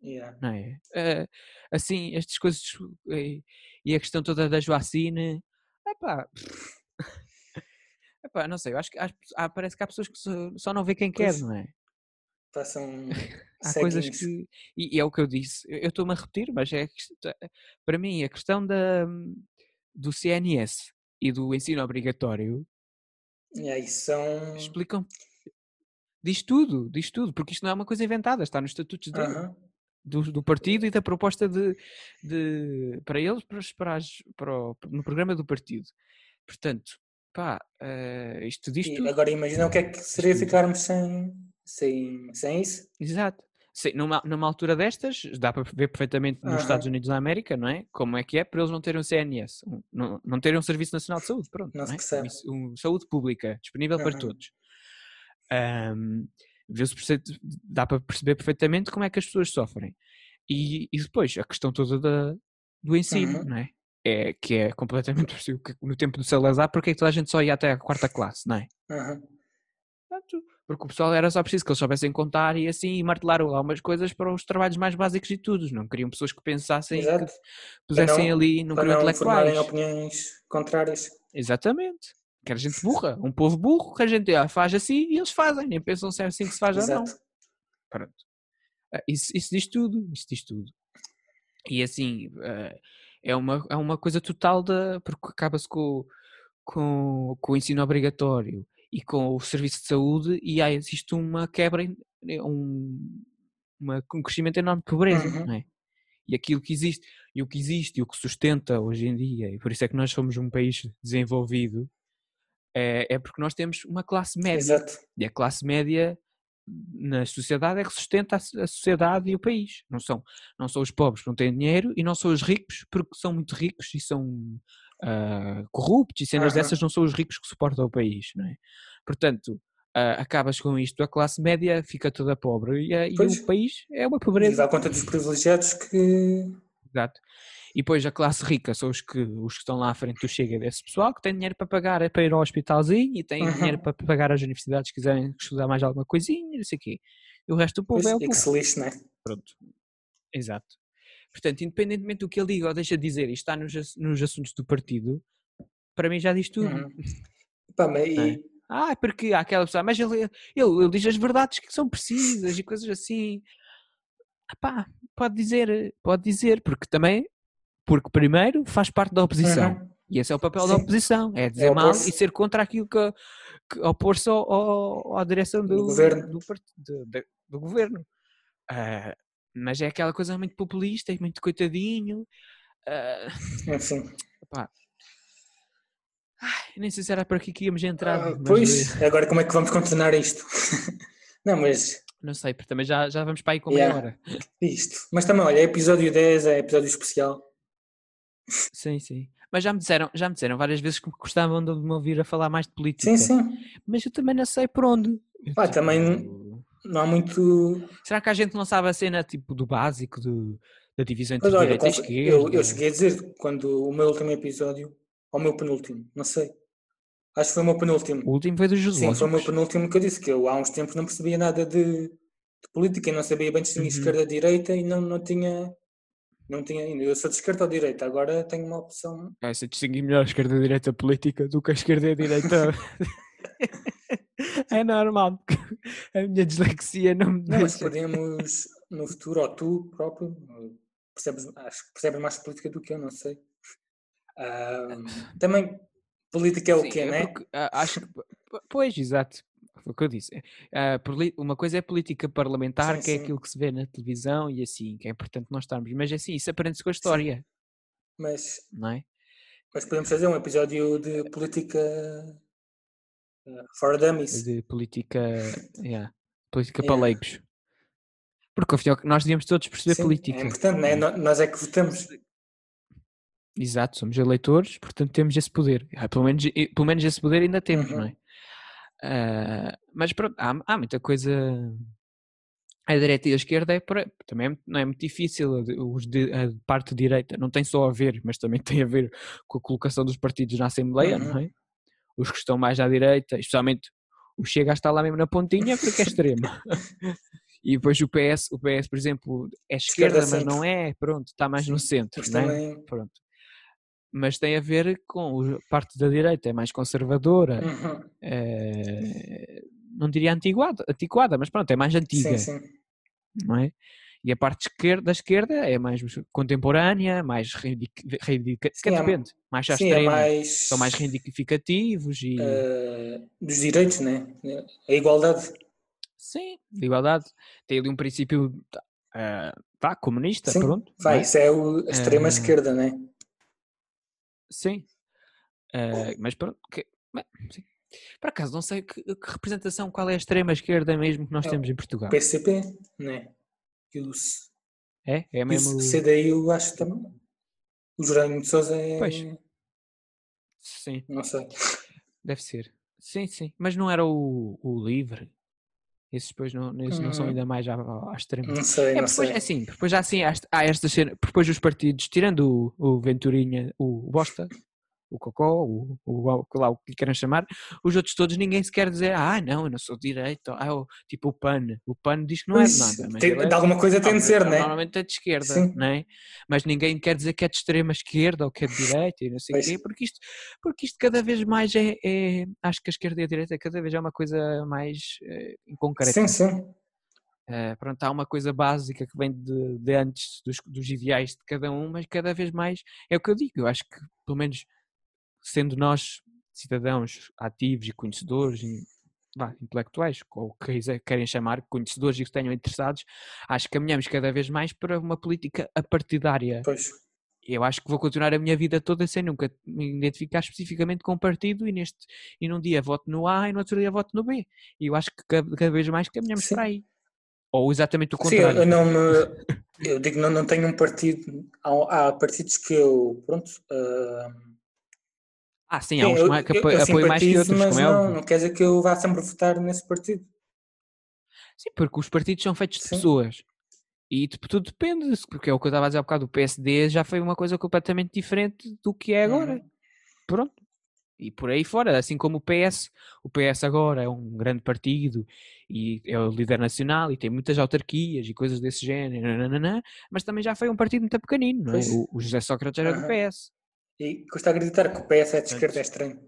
Speaker 3: Yeah.
Speaker 2: não é? Eh, assim, estas coisas eh, e a questão toda da Joacine. Epá, Epá, não sei, eu acho que há- há- parece que há pessoas que só, não vê quem quer,
Speaker 3: Pois.
Speaker 2: não é?
Speaker 3: Passam
Speaker 2: Há coisas que. E, e é o que eu disse, eu estou-me a repetir, mas é para mim a questão da, do CNS e do ensino obrigatório
Speaker 3: isso são.
Speaker 2: explicam. Diz tudo, diz tudo, porque isto não é uma coisa inventada, está nos estatutos dele,
Speaker 3: Aham.
Speaker 2: do, do partido e da proposta de, de para eles, para, para, as- para o- no programa do partido. Portanto, pá, eh, isto diz tudo.
Speaker 3: agora imagina o que é que seria ficarmos sem, sem, sem isso.
Speaker 2: Exato. Sim, numa, numa altura destas, dá para ver perfeitamente nos
Speaker 3: Aham.
Speaker 2: Estados Unidos da América, não é? Como é que é para eles não terem um CNS, um- não, não terem um Serviço Nacional de Saúde, pronto.
Speaker 3: Não se
Speaker 2: é? Um Um, saúde pública, disponível para
Speaker 3: Aham.
Speaker 2: todos. Perce- dá para perceber perfeitamente como é que as pessoas sofrem. E, e depois, a questão toda da, do ensino,
Speaker 3: Uhum.
Speaker 2: não é? É? Que é completamente possível. que No tempo do Salazar, porque é que toda a gente só ia até a quarta classe, não é? Pronto, Porque o pessoal era só preciso que eles soubessem contar e assim e martelaram algumas coisas para os trabalhos mais básicos de todos. Não queriam pessoas que pensassem e que
Speaker 3: Exato.
Speaker 2: pusessem
Speaker 3: não-
Speaker 2: ali, não queriam
Speaker 3: não
Speaker 2: intelectuais.
Speaker 3: opiniões contrárias.
Speaker 2: Exatamente. Que era gente burra, um povo burro que a gente ah, faz assim e eles fazem, nem pensam se é assim que se faz ou não.
Speaker 3: Exato.
Speaker 2: Pronto. Ah, Isso, isso diz tudo, isso diz tudo. E assim, ah, é uma, é uma coisa total da. porque acaba-se com, com, com o ensino obrigatório e com o serviço de saúde e aí existe uma quebra, em- um, uma, um crescimento enorme de pobreza,
Speaker 3: Uhum.
Speaker 2: não é? E aquilo que existe, e o que existe, e o que sustenta hoje em dia, e por isso é que nós somos um país desenvolvido, é, é porque nós temos uma classe média.
Speaker 3: Exato.
Speaker 2: E a classe média na sociedade é que sustenta a, so- a sociedade e o país. Não são, não são os pobres que não têm dinheiro e não são os ricos porque são muito ricos e são ah, corruptos e cenas
Speaker 3: Aham.
Speaker 2: dessas não são os ricos que suportam o país. Não é? Portanto, ah, acabas com isto, a classe média fica toda pobre e, e o país é uma
Speaker 3: E
Speaker 2: pobreza.
Speaker 3: dá conta dos privilegiados que.
Speaker 2: Exato. E depois a classe rica são os que, os que estão lá à frente do Chega desse pessoal, que têm dinheiro para pagar, é para ir ao hospitalzinho e têm
Speaker 3: Uhum.
Speaker 2: dinheiro para pagar às universidades se quiserem estudar mais alguma coisinha, não sei o quê. E o resto do povo
Speaker 3: Pois,
Speaker 2: é o
Speaker 3: que
Speaker 2: povo.
Speaker 3: se lixe, não é?
Speaker 2: Pronto. Exato. Portanto, independentemente do que ele diga ou deixa de dizer e está nos, nos assuntos do partido, para mim já diz tudo.
Speaker 3: Uhum. Pá, mas
Speaker 2: é? Ah, porque há aquela pessoa, mas ele, ele, ele diz as verdades que são precisas e coisas assim. Pá, pode dizer, pode dizer, porque também, porque primeiro faz parte da oposição.
Speaker 3: Uhum.
Speaker 2: E esse é o papel da
Speaker 3: Sim.
Speaker 2: oposição, é dizer mal
Speaker 3: opor-se.
Speaker 2: e ser contra aquilo que, que opor-se ao, ao- à direção do,
Speaker 3: Do governo.
Speaker 2: do, do- da- do governo. Ah, mas é aquela coisa muito populista e muito coitadinho.
Speaker 3: enfim.
Speaker 2: pá. Ai, nem sei se era por aqui que íamos entrar. Mas,
Speaker 3: pois,
Speaker 2: eh,
Speaker 3: agora como é que vamos contornar isto? não, mas
Speaker 2: não sei, porque também já, já vamos para aí com
Speaker 3: Yeah.
Speaker 2: meia hora.
Speaker 3: isto. Mas também, olha, é episódio 10, é episódio especial.
Speaker 2: Sim, sim. Mas já me disseram, já me disseram várias vezes que gostavam de me ouvir a falar mais de política.
Speaker 3: Sim, sim.
Speaker 2: Mas eu também não sei por onde.
Speaker 3: Pá, também-
Speaker 2: tipo,
Speaker 3: Não há muito.
Speaker 2: Será que a gente não sabe a cena tipo do básico, do, da divisão entre
Speaker 3: Mas olha,
Speaker 2: direita e esquerda.
Speaker 3: eu, eu cheguei a dizer quando o meu último episódio, ou o meu penúltimo, não sei. Acho que foi o meu penúltimo.
Speaker 2: O último veio dos
Speaker 3: Sim, foi o meu penúltimo que eu disse, que eu há uns tempos não percebia nada de, de política e não sabia bem distinguir
Speaker 2: Uhum.
Speaker 3: esquerda e direita e não, não tinha. Não tinha ainda. Eu sou de esquerda ou direita, agora tenho uma opção.
Speaker 2: É, se distinguir melhor a esquerda e a direita política do que a esquerda e a direita. é normal. porque A minha dislexia não me
Speaker 3: Não, mas podemos no futuro, ou tu próprio, percebes, acho que percebes mais política do que eu, não sei. Ah, também política é o
Speaker 2: Sim,
Speaker 3: quê,
Speaker 2: é
Speaker 3: né?
Speaker 2: porque, ah, acho que. Pois, exato. Foi o que eu disse. Ah, uma coisa é política parlamentar,
Speaker 3: Sim,
Speaker 2: que é
Speaker 3: sim.
Speaker 2: aquilo que se vê na televisão e assim, que é importante nós estarmos. Mas assim, isso aprende-se com a história,
Speaker 3: Mas,
Speaker 2: não é?
Speaker 3: mas podemos fazer um episódio de política ah, for dummies.
Speaker 2: De política. yeah, política
Speaker 3: Yeah.
Speaker 2: para leigos. Porque afinal nós devíamos todos perceber
Speaker 3: Sim,
Speaker 2: política.
Speaker 3: É importante, né?
Speaker 2: não é?
Speaker 3: Nó- Nós é que votamos.
Speaker 2: Exato, somos eleitores, portanto temos esse poder. Ah, Pelo menos, pelo menos esse poder ainda temos, não
Speaker 3: Uhum.
Speaker 2: é? Ah, mas pronto, há, há muita coisa. A direita e a esquerda é para- também é muito- não é muito difícil. a de- Os de- a parte direita não tem só a ver, mas também tem a ver com a colocação dos partidos na Assembleia,
Speaker 3: Uhum.
Speaker 2: não é? Os que estão mais à direita, especialmente o Chega está lá mesmo na pontinha porque é extremo. e depois o PS, o PS, por exemplo, é
Speaker 3: Esquerda
Speaker 2: esquerda, mas não
Speaker 3: centro.
Speaker 2: é, pronto, está mais no centro, não é?
Speaker 3: também.
Speaker 2: Pronto. Mas tem a ver com a parte da direita, é mais conservadora,
Speaker 3: Uhum.
Speaker 2: eh, não diria antiquada, antiquada, mas pronto, é mais antiga,
Speaker 3: Sim, sim.
Speaker 2: não é? E a parte esquerda, da esquerda é mais contemporânea, mais reivindica, reivindica-
Speaker 3: Sim, é-
Speaker 2: depende, mais à
Speaker 3: Sim, é
Speaker 2: extrema,
Speaker 3: mais.
Speaker 2: são mais reivindicativos e
Speaker 3: ah, dos direitos, né? A igualdade.
Speaker 2: sim, de igualdade. Tem ali um princípio ah, vá, comunista,
Speaker 3: Sim,
Speaker 2: pronto.
Speaker 3: Vai,
Speaker 2: é?
Speaker 3: isso é o- a extrema
Speaker 2: Ah,
Speaker 3: esquerda, né?
Speaker 2: Sim. Eh, mas pronto, que- bem, sim. Por acaso, não sei que, que representação, qual é a extrema esquerda mesmo que nós
Speaker 3: É
Speaker 2: temos em Portugal.
Speaker 3: PCP, né? E o,
Speaker 2: É? É
Speaker 3: e o
Speaker 2: mesmo.
Speaker 3: CDI, eu acho também. O Jerónimo de Souza é.
Speaker 2: Pois. Sim,
Speaker 3: Não sei.
Speaker 2: deve ser. Sim, sim. Mas não era o, o livre? Esses depois não, esses não são
Speaker 3: Hum.
Speaker 2: ainda mais à, à extrema.
Speaker 3: Não sei,
Speaker 2: É,
Speaker 3: não
Speaker 2: depois,
Speaker 3: sei.
Speaker 2: é assim, depois já assim, há, há estas cenas, depois os partidos, tirando o, o Venturinha, o Bosta, o Cocó, o, o, o, lá, o que lhe queiram chamar, os outros todos ninguém se quer dizer, ah, não, eu não sou de direita, ah, eu- tipo o PAN, o PAN diz que não é de nada, mas
Speaker 3: tem-
Speaker 2: é-
Speaker 3: de alguma coisa tem de ser, né?
Speaker 2: Normalmente é de esquerda,
Speaker 3: Sim.
Speaker 2: não é? Mas ninguém quer dizer que é de extrema esquerda ou que é de direita e não sei o quê, porque isto, porque isto cada vez mais é, é- acho que a esquerda e a direita cada vez é uma coisa mais eh, em concreto.
Speaker 3: Sim, sim.
Speaker 2: Eh, pronto, há uma coisa básica que vem de, de antes dos, dos ideais de cada um, mas cada vez mais é o que eu digo. Eu acho que, pelo menos, sendo nós cidadãos ativos e conhecedores, e, vá, intelectuais, ou que querem chamar, conhecedores e que tenham interessados, acho que caminhamos cada vez mais para uma política apartidária.
Speaker 3: Pois.
Speaker 2: Eu acho que vou continuar a minha vida toda sem nunca me identificar especificamente com um partido e, neste, e num dia voto no A e no outro dia voto no B. E eu acho que cada, cada vez mais caminhamos
Speaker 3: Sim.
Speaker 2: para aí. Ou exatamente o
Speaker 3: Sim, eu,
Speaker 2: contrário.
Speaker 3: eu não me. Eu digo, não, não tenho um partido. Há, há partidos que eu. Pronto. ah,
Speaker 2: Ah, sim, há uns
Speaker 3: eu,
Speaker 2: que
Speaker 3: eu-
Speaker 2: apo-
Speaker 3: eu
Speaker 2: apoiam mais que outros,
Speaker 3: mas
Speaker 2: como é
Speaker 3: não, quer dizer que eu vá sempre votar nesse partido.
Speaker 2: Sim, porque os partidos são feitos de
Speaker 3: Sim.
Speaker 2: pessoas. E tipo, tudo depende, porque é o que eu estava a dizer há bocado, o PSD já foi uma coisa completamente diferente do que é agora.
Speaker 3: Uhum.
Speaker 2: Pronto. E por aí fora, assim como o PS, o PS agora é um grande partido e é o líder nacional e tem muitas autarquias e coisas desse género, nananana, mas também já foi um partido muito pequenino, não é? O, o José Sócrates era do. PS.
Speaker 3: E custa acreditar que o PS é de esquerda, é estranho.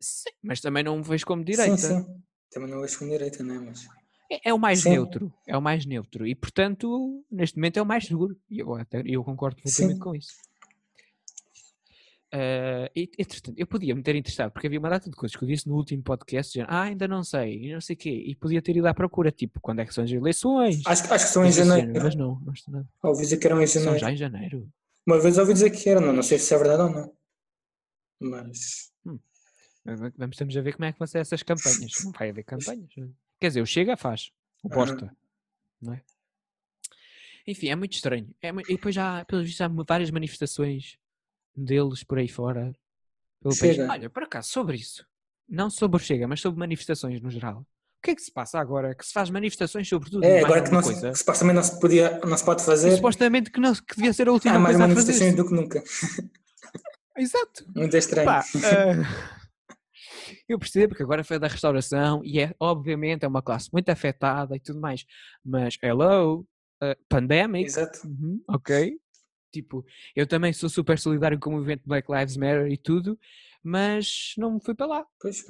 Speaker 2: Sim, mas também não o vejo como direita.
Speaker 3: Sim, sim. Também não vejo com direita, não é? Mas.
Speaker 2: É, é o mais
Speaker 3: Sim.
Speaker 2: neutro, é o mais neutro e portanto neste momento é o mais seguro e eu, até, eu concordo perfeitamente
Speaker 3: Sim.
Speaker 2: com isso. E, entretanto, eu podia me ter interessado porque havia uma data de coisas que eu disse no último podcast, dizendo, ah, ainda não sei, e não sei o quê, e podia ter ido à procura, tipo, quando é que são as eleições?
Speaker 3: Acho, que- acho que são em
Speaker 2: desse
Speaker 3: janeiro.
Speaker 2: género, mas não, não estou nada.
Speaker 3: Ouvi dizer que eram em
Speaker 2: São
Speaker 3: janeiro.
Speaker 2: já em janeiro.
Speaker 3: Uma vez ouvi dizer que eram, não, não sei se é verdade ou não. Mas.
Speaker 2: Vamos vamos- temos a ver como é que vão ser essas campanhas. Não vai haver campanhas. Quer dizer, o Chega faz, o. Bosta, não é? Enfim, é muito estranho. É, e depois já, pelos vistos, há várias manifestações deles por aí fora. Pelo. Olha, por acaso, sobre isso. Não sobre o Chega, mas sobre manifestações no geral. O que é que se passa agora? Que se faz manifestações sobre tudo e
Speaker 3: É,
Speaker 2: mais
Speaker 3: agora que, não se,
Speaker 2: coisa?
Speaker 3: que supostamente não se, podia, não se pode
Speaker 2: E
Speaker 3: fazer,
Speaker 2: supostamente que, não, que devia ser a última
Speaker 3: há mais manifestações do que nunca.
Speaker 2: Exato.
Speaker 3: Muito estranho.
Speaker 2: Pá, ah, eu percebo que agora foi da restauração e é, obviamente, é uma classe muito afetada e tudo mais. Mas, hello, ah, pandemic,
Speaker 3: Exato.
Speaker 2: uhum, ok. Tipo, eu também sou super solidário com o movimento Black Lives Matter e tudo, mas não fui para lá.
Speaker 3: Pois,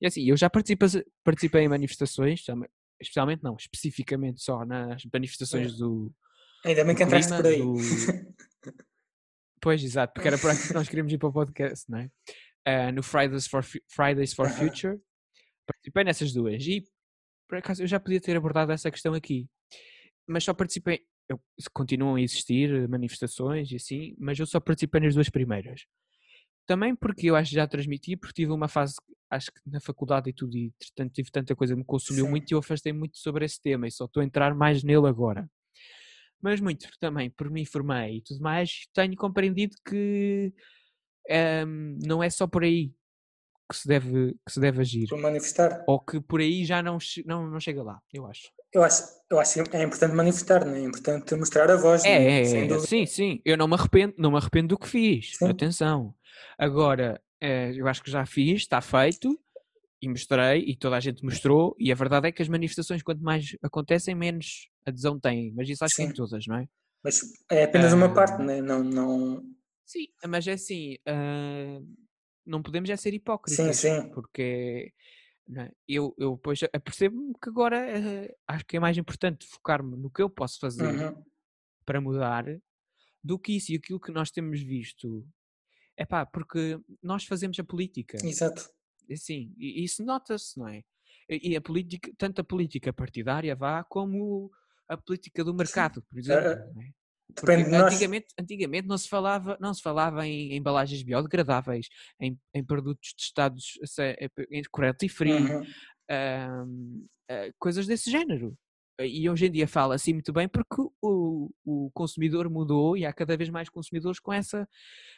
Speaker 2: E assim, eu já participa- participei em manifestações, especialmente não, especificamente só nas manifestações do,
Speaker 3: ainda bem que entraste por aí.
Speaker 2: do- Pois, exato, porque era por aqui que nós queríamos ir para o podcast, não é? Ah, no Fridays for, Fridays for. Future, participei nessas duas e, por acaso, eu já podia ter abordado essa questão aqui, mas só participei, eu, continuam a existir manifestações e assim, mas eu só participei nas duas primeiras. Também porque eu acho que já transmiti, porque tive uma fase, acho que na faculdade e tudo, e entretanto tive tanta coisa, me consumiu
Speaker 3: Sim.
Speaker 2: muito e eu afastei muito sobre esse tema e só estou a entrar mais nele agora. Mas muito também por me informei e tudo mais, tenho compreendido que ehm, não é só por aí que se deve, que se deve agir.
Speaker 3: Por manifestar.
Speaker 2: Ou que por aí já não, não, não chega lá, eu acho.
Speaker 3: Eu acho, eu acho que é importante manifestar, não é? É importante mostrar a voz.
Speaker 2: É, é,
Speaker 3: Sem
Speaker 2: é,
Speaker 3: dúvida.
Speaker 2: sim, sim. Eu não me arrependo, não me arrependo do que fiz.
Speaker 3: Sim.
Speaker 2: Atenção. Agora, eh, eu acho que já fiz, está feito e mostrei e toda a gente mostrou. E a verdade é que as manifestações, quanto mais acontecem, menos adesão têm. Mas isso acho que em
Speaker 3: Sim.
Speaker 2: todas, não é?
Speaker 3: Mas é apenas uma parte,
Speaker 2: Ah.
Speaker 3: não é? Não.
Speaker 2: Sim, mas é assim, ah, não podemos é ser hipócritas,
Speaker 3: sim.
Speaker 2: porque não é? eu, eu depois apercebo-me que agora eh, acho que é mais importante focar-me no que eu posso fazer
Speaker 3: Uhum.
Speaker 2: para mudar do que isso e aquilo que nós temos visto. É pá, porque nós fazemos a política,
Speaker 3: Exato.
Speaker 2: assim, e isso nota-se, não é? E e a política, tanto a política partidária vá como a política do mercado, por exemplo. não é?
Speaker 3: Depende de nós.
Speaker 2: antigamente, antigamente não se falava, não se falava em embalagens biodegradáveis, em, em produtos testados a se- em cruelty free,
Speaker 3: Uhum.
Speaker 2: ahm, ah, coisas desse género. E hoje em dia fala assim muito bem porque o, o consumidor mudou e há cada vez mais consumidores com essa,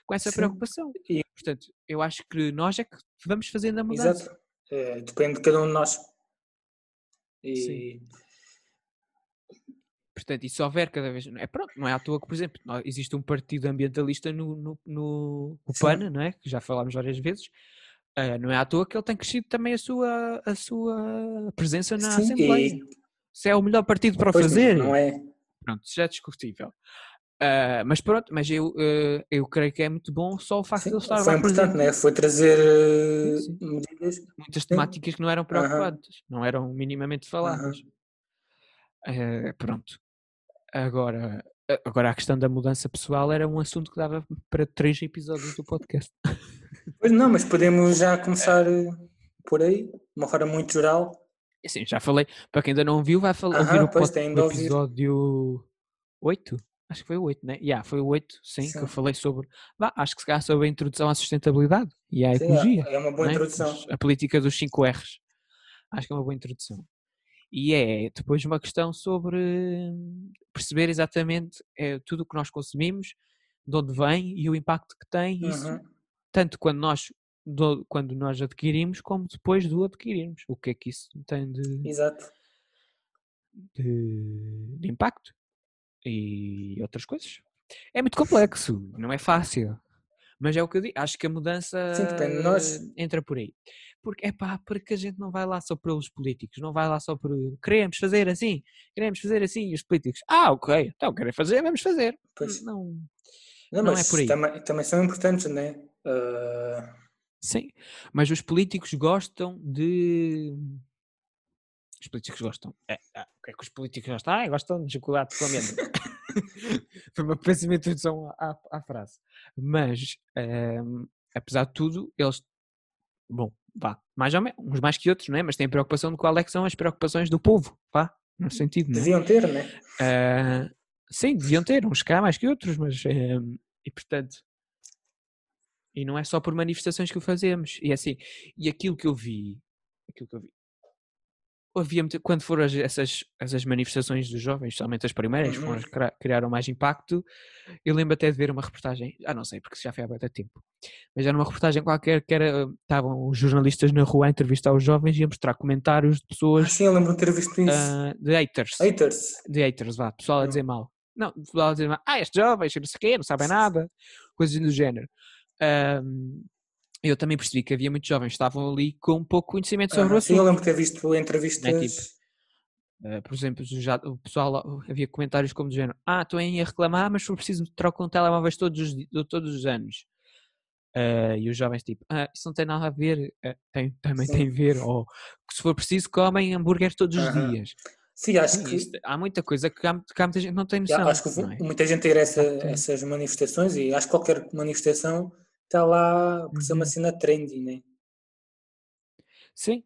Speaker 2: com essa
Speaker 3: Sim.
Speaker 2: preocupação.
Speaker 3: E-
Speaker 2: Portanto, eu acho que nós é que vamos fazendo a mudança.
Speaker 3: Exato. É, depende de cada um de nós. E
Speaker 2: Sim. Portanto, e se houver cada vez. É pronto, não é à toa que, por exemplo, existe um partido ambientalista no, no, no o
Speaker 3: Sim.
Speaker 2: PAN, não é? Que já falámos várias vezes. ah, não é à toa que ele tem crescido também a sua, a sua presença na
Speaker 3: Sim,
Speaker 2: Assembleia.
Speaker 3: e-
Speaker 2: Se é o melhor partido para o
Speaker 3: pois,
Speaker 2: fazer,
Speaker 3: Não é?
Speaker 2: pronto, já é discutível. Ah, mas pronto, mas eu, ah, eu creio que é muito bom só o facto
Speaker 3: Sim,
Speaker 2: de ele estar
Speaker 3: foi
Speaker 2: lá
Speaker 3: importante,
Speaker 2: presente.
Speaker 3: né? Foi trazer medidas.
Speaker 2: Muitas temáticas que não eram
Speaker 3: Aham.
Speaker 2: preocupantes, não eram minimamente faladas. Eh, pronto. Agora, a- agora a questão da mudança pessoal era um assunto que dava para três episódios do podcast.
Speaker 3: Pois não, mas podemos já começar eh, por aí, de uma forma muito geral.
Speaker 2: Assim, já falei, para quem ainda não viu, vai fal-
Speaker 3: Aham,
Speaker 2: ouvir o,
Speaker 3: pois, tem
Speaker 2: episódio 8? Acho que foi o 8, né? Yeah, foi o 8, sim, que eu
Speaker 3: Sim.
Speaker 2: falei sobre. Vá, acho que se calhar sobre a introdução à sustentabilidade e à
Speaker 3: Sim,
Speaker 2: ecologia.
Speaker 3: é, é uma boa
Speaker 2: não é?
Speaker 3: introdução.
Speaker 2: A política dos 5 R's. Acho que é uma boa introdução. E é depois uma questão sobre hum, perceber exatamente eh, tudo o que nós consumimos, de onde vem e o impacto que tem isso,
Speaker 3: Uhum.
Speaker 2: tanto quando nós, do- quando nós adquirimos, como depois do adquirirmos. O que é que isso tem de,
Speaker 3: Exato.
Speaker 2: de, de impacto e outras coisas. É muito complexo, não é fácil. Mas é o que eu digo, acho que a mudança
Speaker 3: Sim, depende nós.
Speaker 2: entra por aí. Porque, é pá, porque a gente não vai lá só pelos políticos, não vai lá só por queremos fazer assim, queremos fazer assim, e os políticos, ah, ok, então querem fazer, vamos fazer.
Speaker 3: Pois.
Speaker 2: Não,
Speaker 3: Não,
Speaker 2: Não é por aí.
Speaker 3: Também, também são importantes, né? Ah,
Speaker 2: sim, mas os políticos gostam de. Os políticos gostam. É, ah, o que é que os políticos gostam? Ah, gostam de chocolate com amêndoa. Foi uma péssima introdução à, à- à frase. Mas, ehm, apesar de tudo, eles. Bom, vá, mais ou menos, uns mais que outros, não é? Mas têm preocupação de qual é que são as preocupações do povo, vá, no sentido, não é?
Speaker 3: deviam ter, né?
Speaker 2: Ah, sim, deviam ter, uns cá mais que outros, mas. ehm, e portanto. E não é só por manifestações que o fazemos. E é assim, e aquilo que eu vi. Aquilo que eu vi. havia quando foram as- essas, essas manifestações dos jovens, somente as primeiras, que foram as que criaram mais impacto, eu lembro até de ver uma reportagem, ah não sei, porque já foi há muito tempo, mas era uma reportagem qualquer que era, estavam os jornalistas na rua a entrevistar os jovens e a mostrar comentários de
Speaker 3: Ah,
Speaker 2: pessoas,
Speaker 3: sim, eu lembro de ter visto isso.
Speaker 2: ah, de haters,
Speaker 3: Haters.
Speaker 2: de haters, vá, pessoal a
Speaker 3: Hum.
Speaker 2: dizer mal. Não, pessoal a dizer mal, ah, estes jovens, não sei o quê, não sabem nada, coisas do género. Ahm, eu também percebi que havia muitos jovens que estavam ali com pouco conhecimento sobre o
Speaker 3: Ah, sim, eu
Speaker 2: assunto.
Speaker 3: lembro de ter visto entrevistas.
Speaker 2: Uh, por exemplo, já, o pessoal havia comentários como do género: Ah, estou aí a reclamar, mas se for preciso trocam telemóveis todos os, todos os anos. Uh, e os jovens tipo, ah, isso não tem nada a ver, Uh, tem, também
Speaker 3: Sim.
Speaker 2: tem a ver, ou que se for preciso comem hambúrguer todos os
Speaker 3: Aham.
Speaker 2: dias.
Speaker 3: Sim, acho que,
Speaker 2: isto- há muita coisa que há, que há muita gente não tem noção.
Speaker 3: acho que
Speaker 2: é?
Speaker 3: muita gente ir a essa- essas manifestações e acho que qualquer manifestação está lá por ser uma
Speaker 2: Uhum.
Speaker 3: cena trendy, né?
Speaker 2: Sim,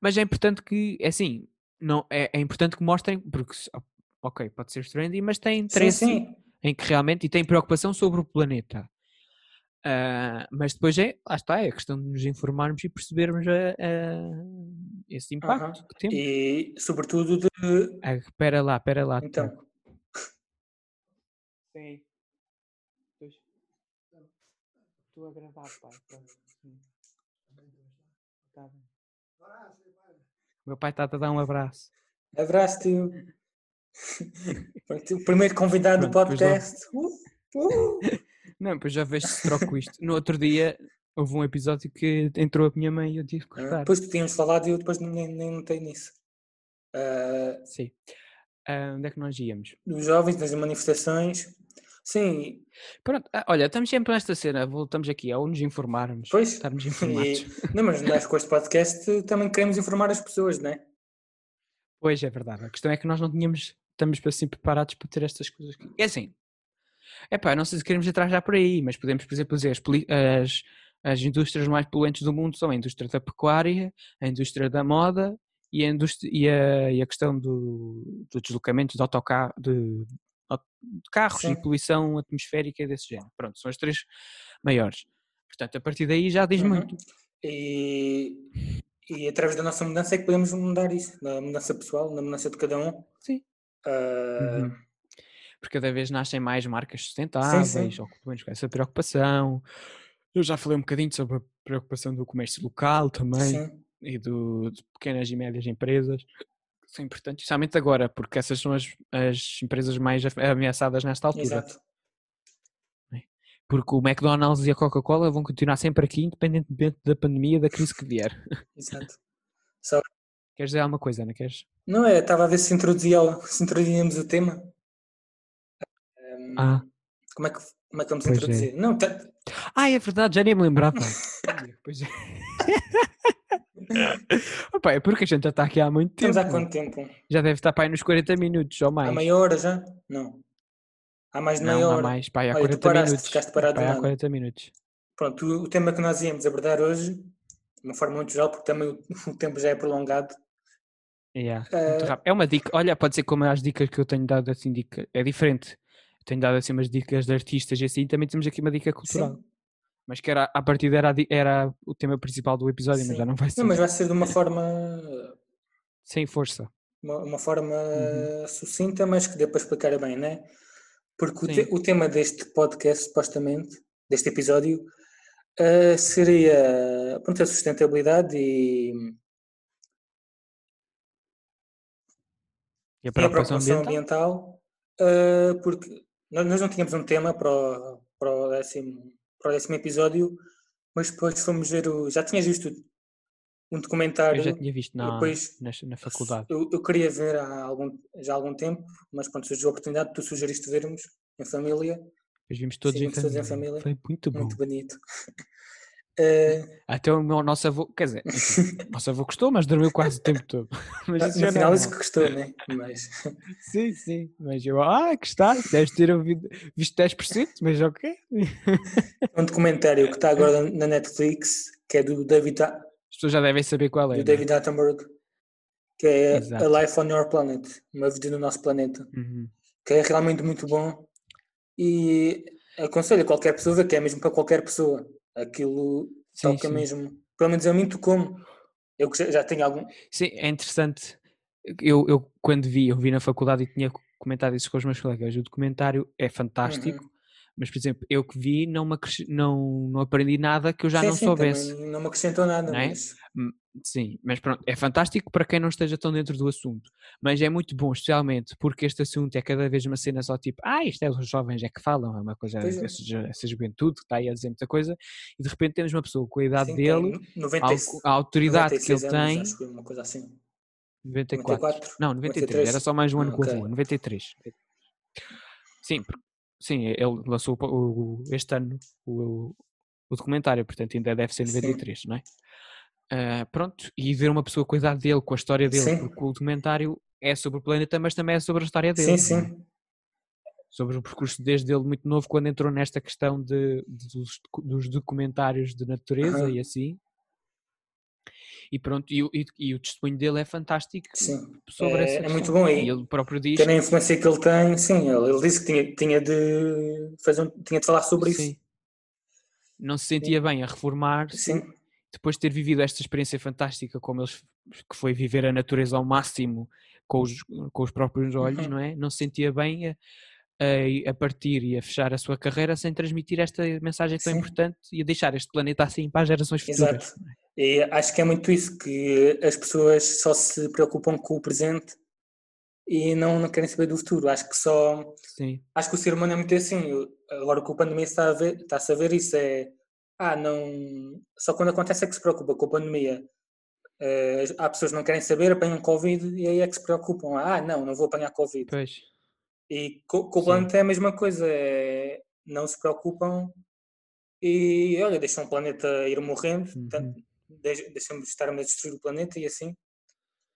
Speaker 2: mas é importante que, é assim, não, é, é importante que mostrem, porque, ok, pode ser trendy, mas tem
Speaker 3: Sim,
Speaker 2: interesse
Speaker 3: sim.
Speaker 2: em que realmente e tem preocupação sobre o planeta. Ah, mas depois é, lá está, é a questão de nos informarmos e percebermos a- a- esse impacto que temos.
Speaker 3: E sobretudo de.
Speaker 2: Ah, espera lá, espera lá.
Speaker 3: Então.
Speaker 2: Sim. Estou a gravar, pai. Tá Meu pai está a dar um abraço.
Speaker 3: abraço, tio. O primeiro convidado do
Speaker 2: Pronto, logo-
Speaker 3: podcast. Uh, uh.
Speaker 2: Não, pois já vejo se troco isto. No outro dia houve um episódio que entrou a minha mãe e eu tive que
Speaker 3: Ah,
Speaker 2: cortar.
Speaker 3: Depois tu tínhamos falado e eu depois nem, nem notei nisso. Ah,
Speaker 2: Sim. Ah, onde é que nós íamos?
Speaker 3: dos jovens, das manifestações. Sim,
Speaker 2: Pronto, ah, olha, estamos sempre nesta cena, voltamos aqui ao nos informarmos,
Speaker 3: Pois,
Speaker 2: estarmos informados.
Speaker 3: E- não, mas nós com este podcast também queremos informar as pessoas, não é?
Speaker 2: Pois é verdade, a questão é que nós não tínhamos, estamos assim preparados para ter estas coisas. aqui. É assim, é pá, não sei se queremos entrar já por aí, mas podemos, por exemplo, dizer as, as indústrias mais poluentes do mundo são a indústria da pecuária, a indústria da moda e a, indústria, e a, e a questão do, do deslocamento de autocarro, de, de carros e
Speaker 3: Sim.
Speaker 2: poluição atmosférica desse género. Pronto, são as três maiores. Portanto, a partir daí já diz
Speaker 3: Uhum.
Speaker 2: muito.
Speaker 3: E, e através da nossa mudança é que podemos mudar isso, na mudança pessoal, na mudança de cada um.
Speaker 2: Sim.
Speaker 3: Ah,
Speaker 2: Uhum. Porque cada vez nascem mais marcas sustentáveis, ou pelo menos com essa preocupação. Eu já falei um bocadinho sobre a preocupação do comércio local também
Speaker 3: sim,
Speaker 2: e do, de pequenas e médias empresas, são importantes, especialmente agora, porque essas são as, as empresas mais ameaçadas nesta altura.
Speaker 3: exato.
Speaker 2: Porque o McDonald's e a Coca-Cola vão continuar sempre aqui, independentemente da pandemia, da crise que vier.
Speaker 3: exato.
Speaker 2: Queres dizer alguma coisa, não queres?
Speaker 3: Não é, estava a ver se, introduzia, se introduzíamos o tema. Ahm,
Speaker 2: Ah.
Speaker 3: como, é que, como é que vamos
Speaker 2: Pois é.
Speaker 3: introduzir? Não, tá-
Speaker 2: Ah, é verdade, já nem me lembrava. pois é. Opa, é porque a gente já está aqui há muito tempo.
Speaker 3: estamos há quanto tempo?
Speaker 2: Já deve estar para aí nos 40 minutos ou mais.
Speaker 3: Há meia hora já? Não. Há mais de meia
Speaker 2: Não, há
Speaker 3: hora.
Speaker 2: mais, pá, aí há
Speaker 3: Olha, tu
Speaker 2: 40
Speaker 3: paraste,
Speaker 2: minutos.
Speaker 3: ficaste parado
Speaker 2: Pá, há
Speaker 3: nada.
Speaker 2: 40 minutos.
Speaker 3: Pronto, o, o tema que nós íamos abordar hoje, de uma forma muito geral, porque também o, o tempo já é prolongado.
Speaker 2: Yeah, rápido. É uma dica, olha, pode ser como as dicas que eu tenho dado assim, dica, é diferente. Tenho dado assim umas dicas de artistas e assim, também temos aqui uma dica cultural.
Speaker 3: Sim.
Speaker 2: Mas que era, a partir era, era o tema principal do episódio, mas
Speaker 3: Sim.
Speaker 2: já não vai ser.
Speaker 3: Não, mas vai ser de uma forma
Speaker 2: Sem força.
Speaker 3: uma, uma forma
Speaker 2: Uhum.
Speaker 3: sucinta, mas que dê para explicar bem, não é? Porque o, te- o tema deste podcast, supostamente, deste episódio, eh, seria pronto, a sustentabilidade e,
Speaker 2: E a
Speaker 3: e a
Speaker 2: preocupação
Speaker 3: preocupação
Speaker 2: ambiental?
Speaker 3: ambiental, eh, porque nós, nós não tínhamos um tema para o, para, o décimo, para o décimo episódio, mas depois fomos ver o. Já tinhas visto um documentário.
Speaker 2: Eu já tinha visto na,
Speaker 3: depois
Speaker 2: na, na faculdade.
Speaker 3: Eu, eu queria ver há algum, já há algum tempo, mas quando surgiu a oportunidade, tu sugeriste vermos em família,
Speaker 2: Depois vimos todos,
Speaker 3: Sim,
Speaker 2: em,
Speaker 3: vimos todos em
Speaker 2: família.
Speaker 3: família.
Speaker 2: Foi muito bom.
Speaker 3: muito bonito. Eh,
Speaker 2: Até o meu nosso avô, quer dizer, enfim, o nosso avô gostou, mas dormiu quase o tempo todo. Mas isso
Speaker 3: no
Speaker 2: é
Speaker 3: final
Speaker 2: mal.
Speaker 3: que gostou, né? Mas
Speaker 2: Sim, sim. Mas eu, ah, que está, deves ter ouvido, visto 10%, mas ok.
Speaker 3: um documentário que está agora na Netflix, que é do David, A-
Speaker 2: As pessoas já devem saber qual é.
Speaker 3: do
Speaker 2: não é?
Speaker 3: David Attenborough, que é
Speaker 2: Exato.
Speaker 3: A Life on Your Planet, uma vida no nosso planeta,
Speaker 2: Uhum.
Speaker 3: que é realmente muito bom e aconselho a qualquer pessoa, que é mesmo para qualquer pessoa. Aquilo
Speaker 2: Sim,
Speaker 3: toca
Speaker 2: sim.
Speaker 3: mesmo, pelo menos a mim tocou-me, Eu já, tenho algum.
Speaker 2: Sim, é interessante. Eu, eu quando vi, eu vi na faculdade e tinha comentado isso com os meus colegas. O documentário é fantástico,
Speaker 3: Uhum.
Speaker 2: mas, por exemplo, eu que vi não, me não, não aprendi nada que eu já
Speaker 3: sim,
Speaker 2: não soubesse.
Speaker 3: não me acrescentou nada,
Speaker 2: não é?
Speaker 3: mas
Speaker 2: Sim, mas pronto, é fantástico para quem não esteja tão dentro do assunto. Mas é muito bom, especialmente porque este assunto é cada vez uma cena só tipo, ah, isto é os jovens é que falam, é uma coisa,
Speaker 3: é.
Speaker 2: essa, essa juventude que está aí a dizer muita coisa, e de repente temos uma pessoa com a idade
Speaker 3: sim,
Speaker 2: dele,
Speaker 3: tem 90,
Speaker 2: a, au- a autoridade que
Speaker 3: 96
Speaker 2: ele
Speaker 3: anos,
Speaker 2: tem,
Speaker 3: acho que uma coisa assim.
Speaker 2: 94.
Speaker 3: 94?
Speaker 2: Não, 93, era só mais um ano
Speaker 3: Ah,
Speaker 2: com
Speaker 3: ok.
Speaker 2: avô, 93. Sim, sim, ele lançou o o- este ano o, o documentário, portanto ainda deve ser
Speaker 3: Sim.
Speaker 2: 93, não é? Ah, pronto, e ver uma pessoa idade dele, com a história dele,
Speaker 3: Sim.
Speaker 2: porque o documentário é sobre o planeta, mas também é sobre a história dele,
Speaker 3: Sim, sim.
Speaker 2: sobre o percurso desde ele muito novo, quando entrou nesta questão de, de- dos, dos documentários de natureza
Speaker 3: Aham.
Speaker 2: e assim. E pronto, e, o- e- e o testemunho dele é fantástico
Speaker 3: Sim.
Speaker 2: sobre
Speaker 3: É-
Speaker 2: essa
Speaker 3: é muito bom
Speaker 2: E
Speaker 3: e
Speaker 2: ele próprio diz
Speaker 3: Tendo a influência que ele tem, sim, ele, ele disse que tinha, tinha de fazer um- tinha de falar sobre
Speaker 2: Sim.
Speaker 3: isso.
Speaker 2: não se sentia bem a reformar-se
Speaker 3: Sim,
Speaker 2: depois de ter vivido esta experiência fantástica como eles que foi viver a natureza ao máximo com os, com os próprios olhos,
Speaker 3: Uhum.
Speaker 2: não é? Não se sentia bem a, a, a partir e a fechar a sua carreira sem transmitir esta mensagem tão
Speaker 3: Sim.
Speaker 2: importante e a deixar este planeta assim para as gerações futuras.
Speaker 3: exato. E acho que é muito isso, que as pessoas só se preocupam com o presente e não, não querem saber do futuro. Acho que só.
Speaker 2: Sim,
Speaker 3: Acho que o ser humano é muito assim. Agora que a pandemia está a ver, está-se a ver isso é. Ah, não. Só quando acontece é que se preocupa com a pandemia. Eh, há pessoas que não querem saber, apanham Covid e aí é que se preocupam. Ah, não, não vou apanhar Covid.
Speaker 2: pois.
Speaker 3: E co- com, o planeta é a mesma coisa, é, não se preocupam e olha, deixam o planeta ir morrendo,
Speaker 2: Uhum.
Speaker 3: portanto, deix- deixamos de estar a destruir o planeta e assim.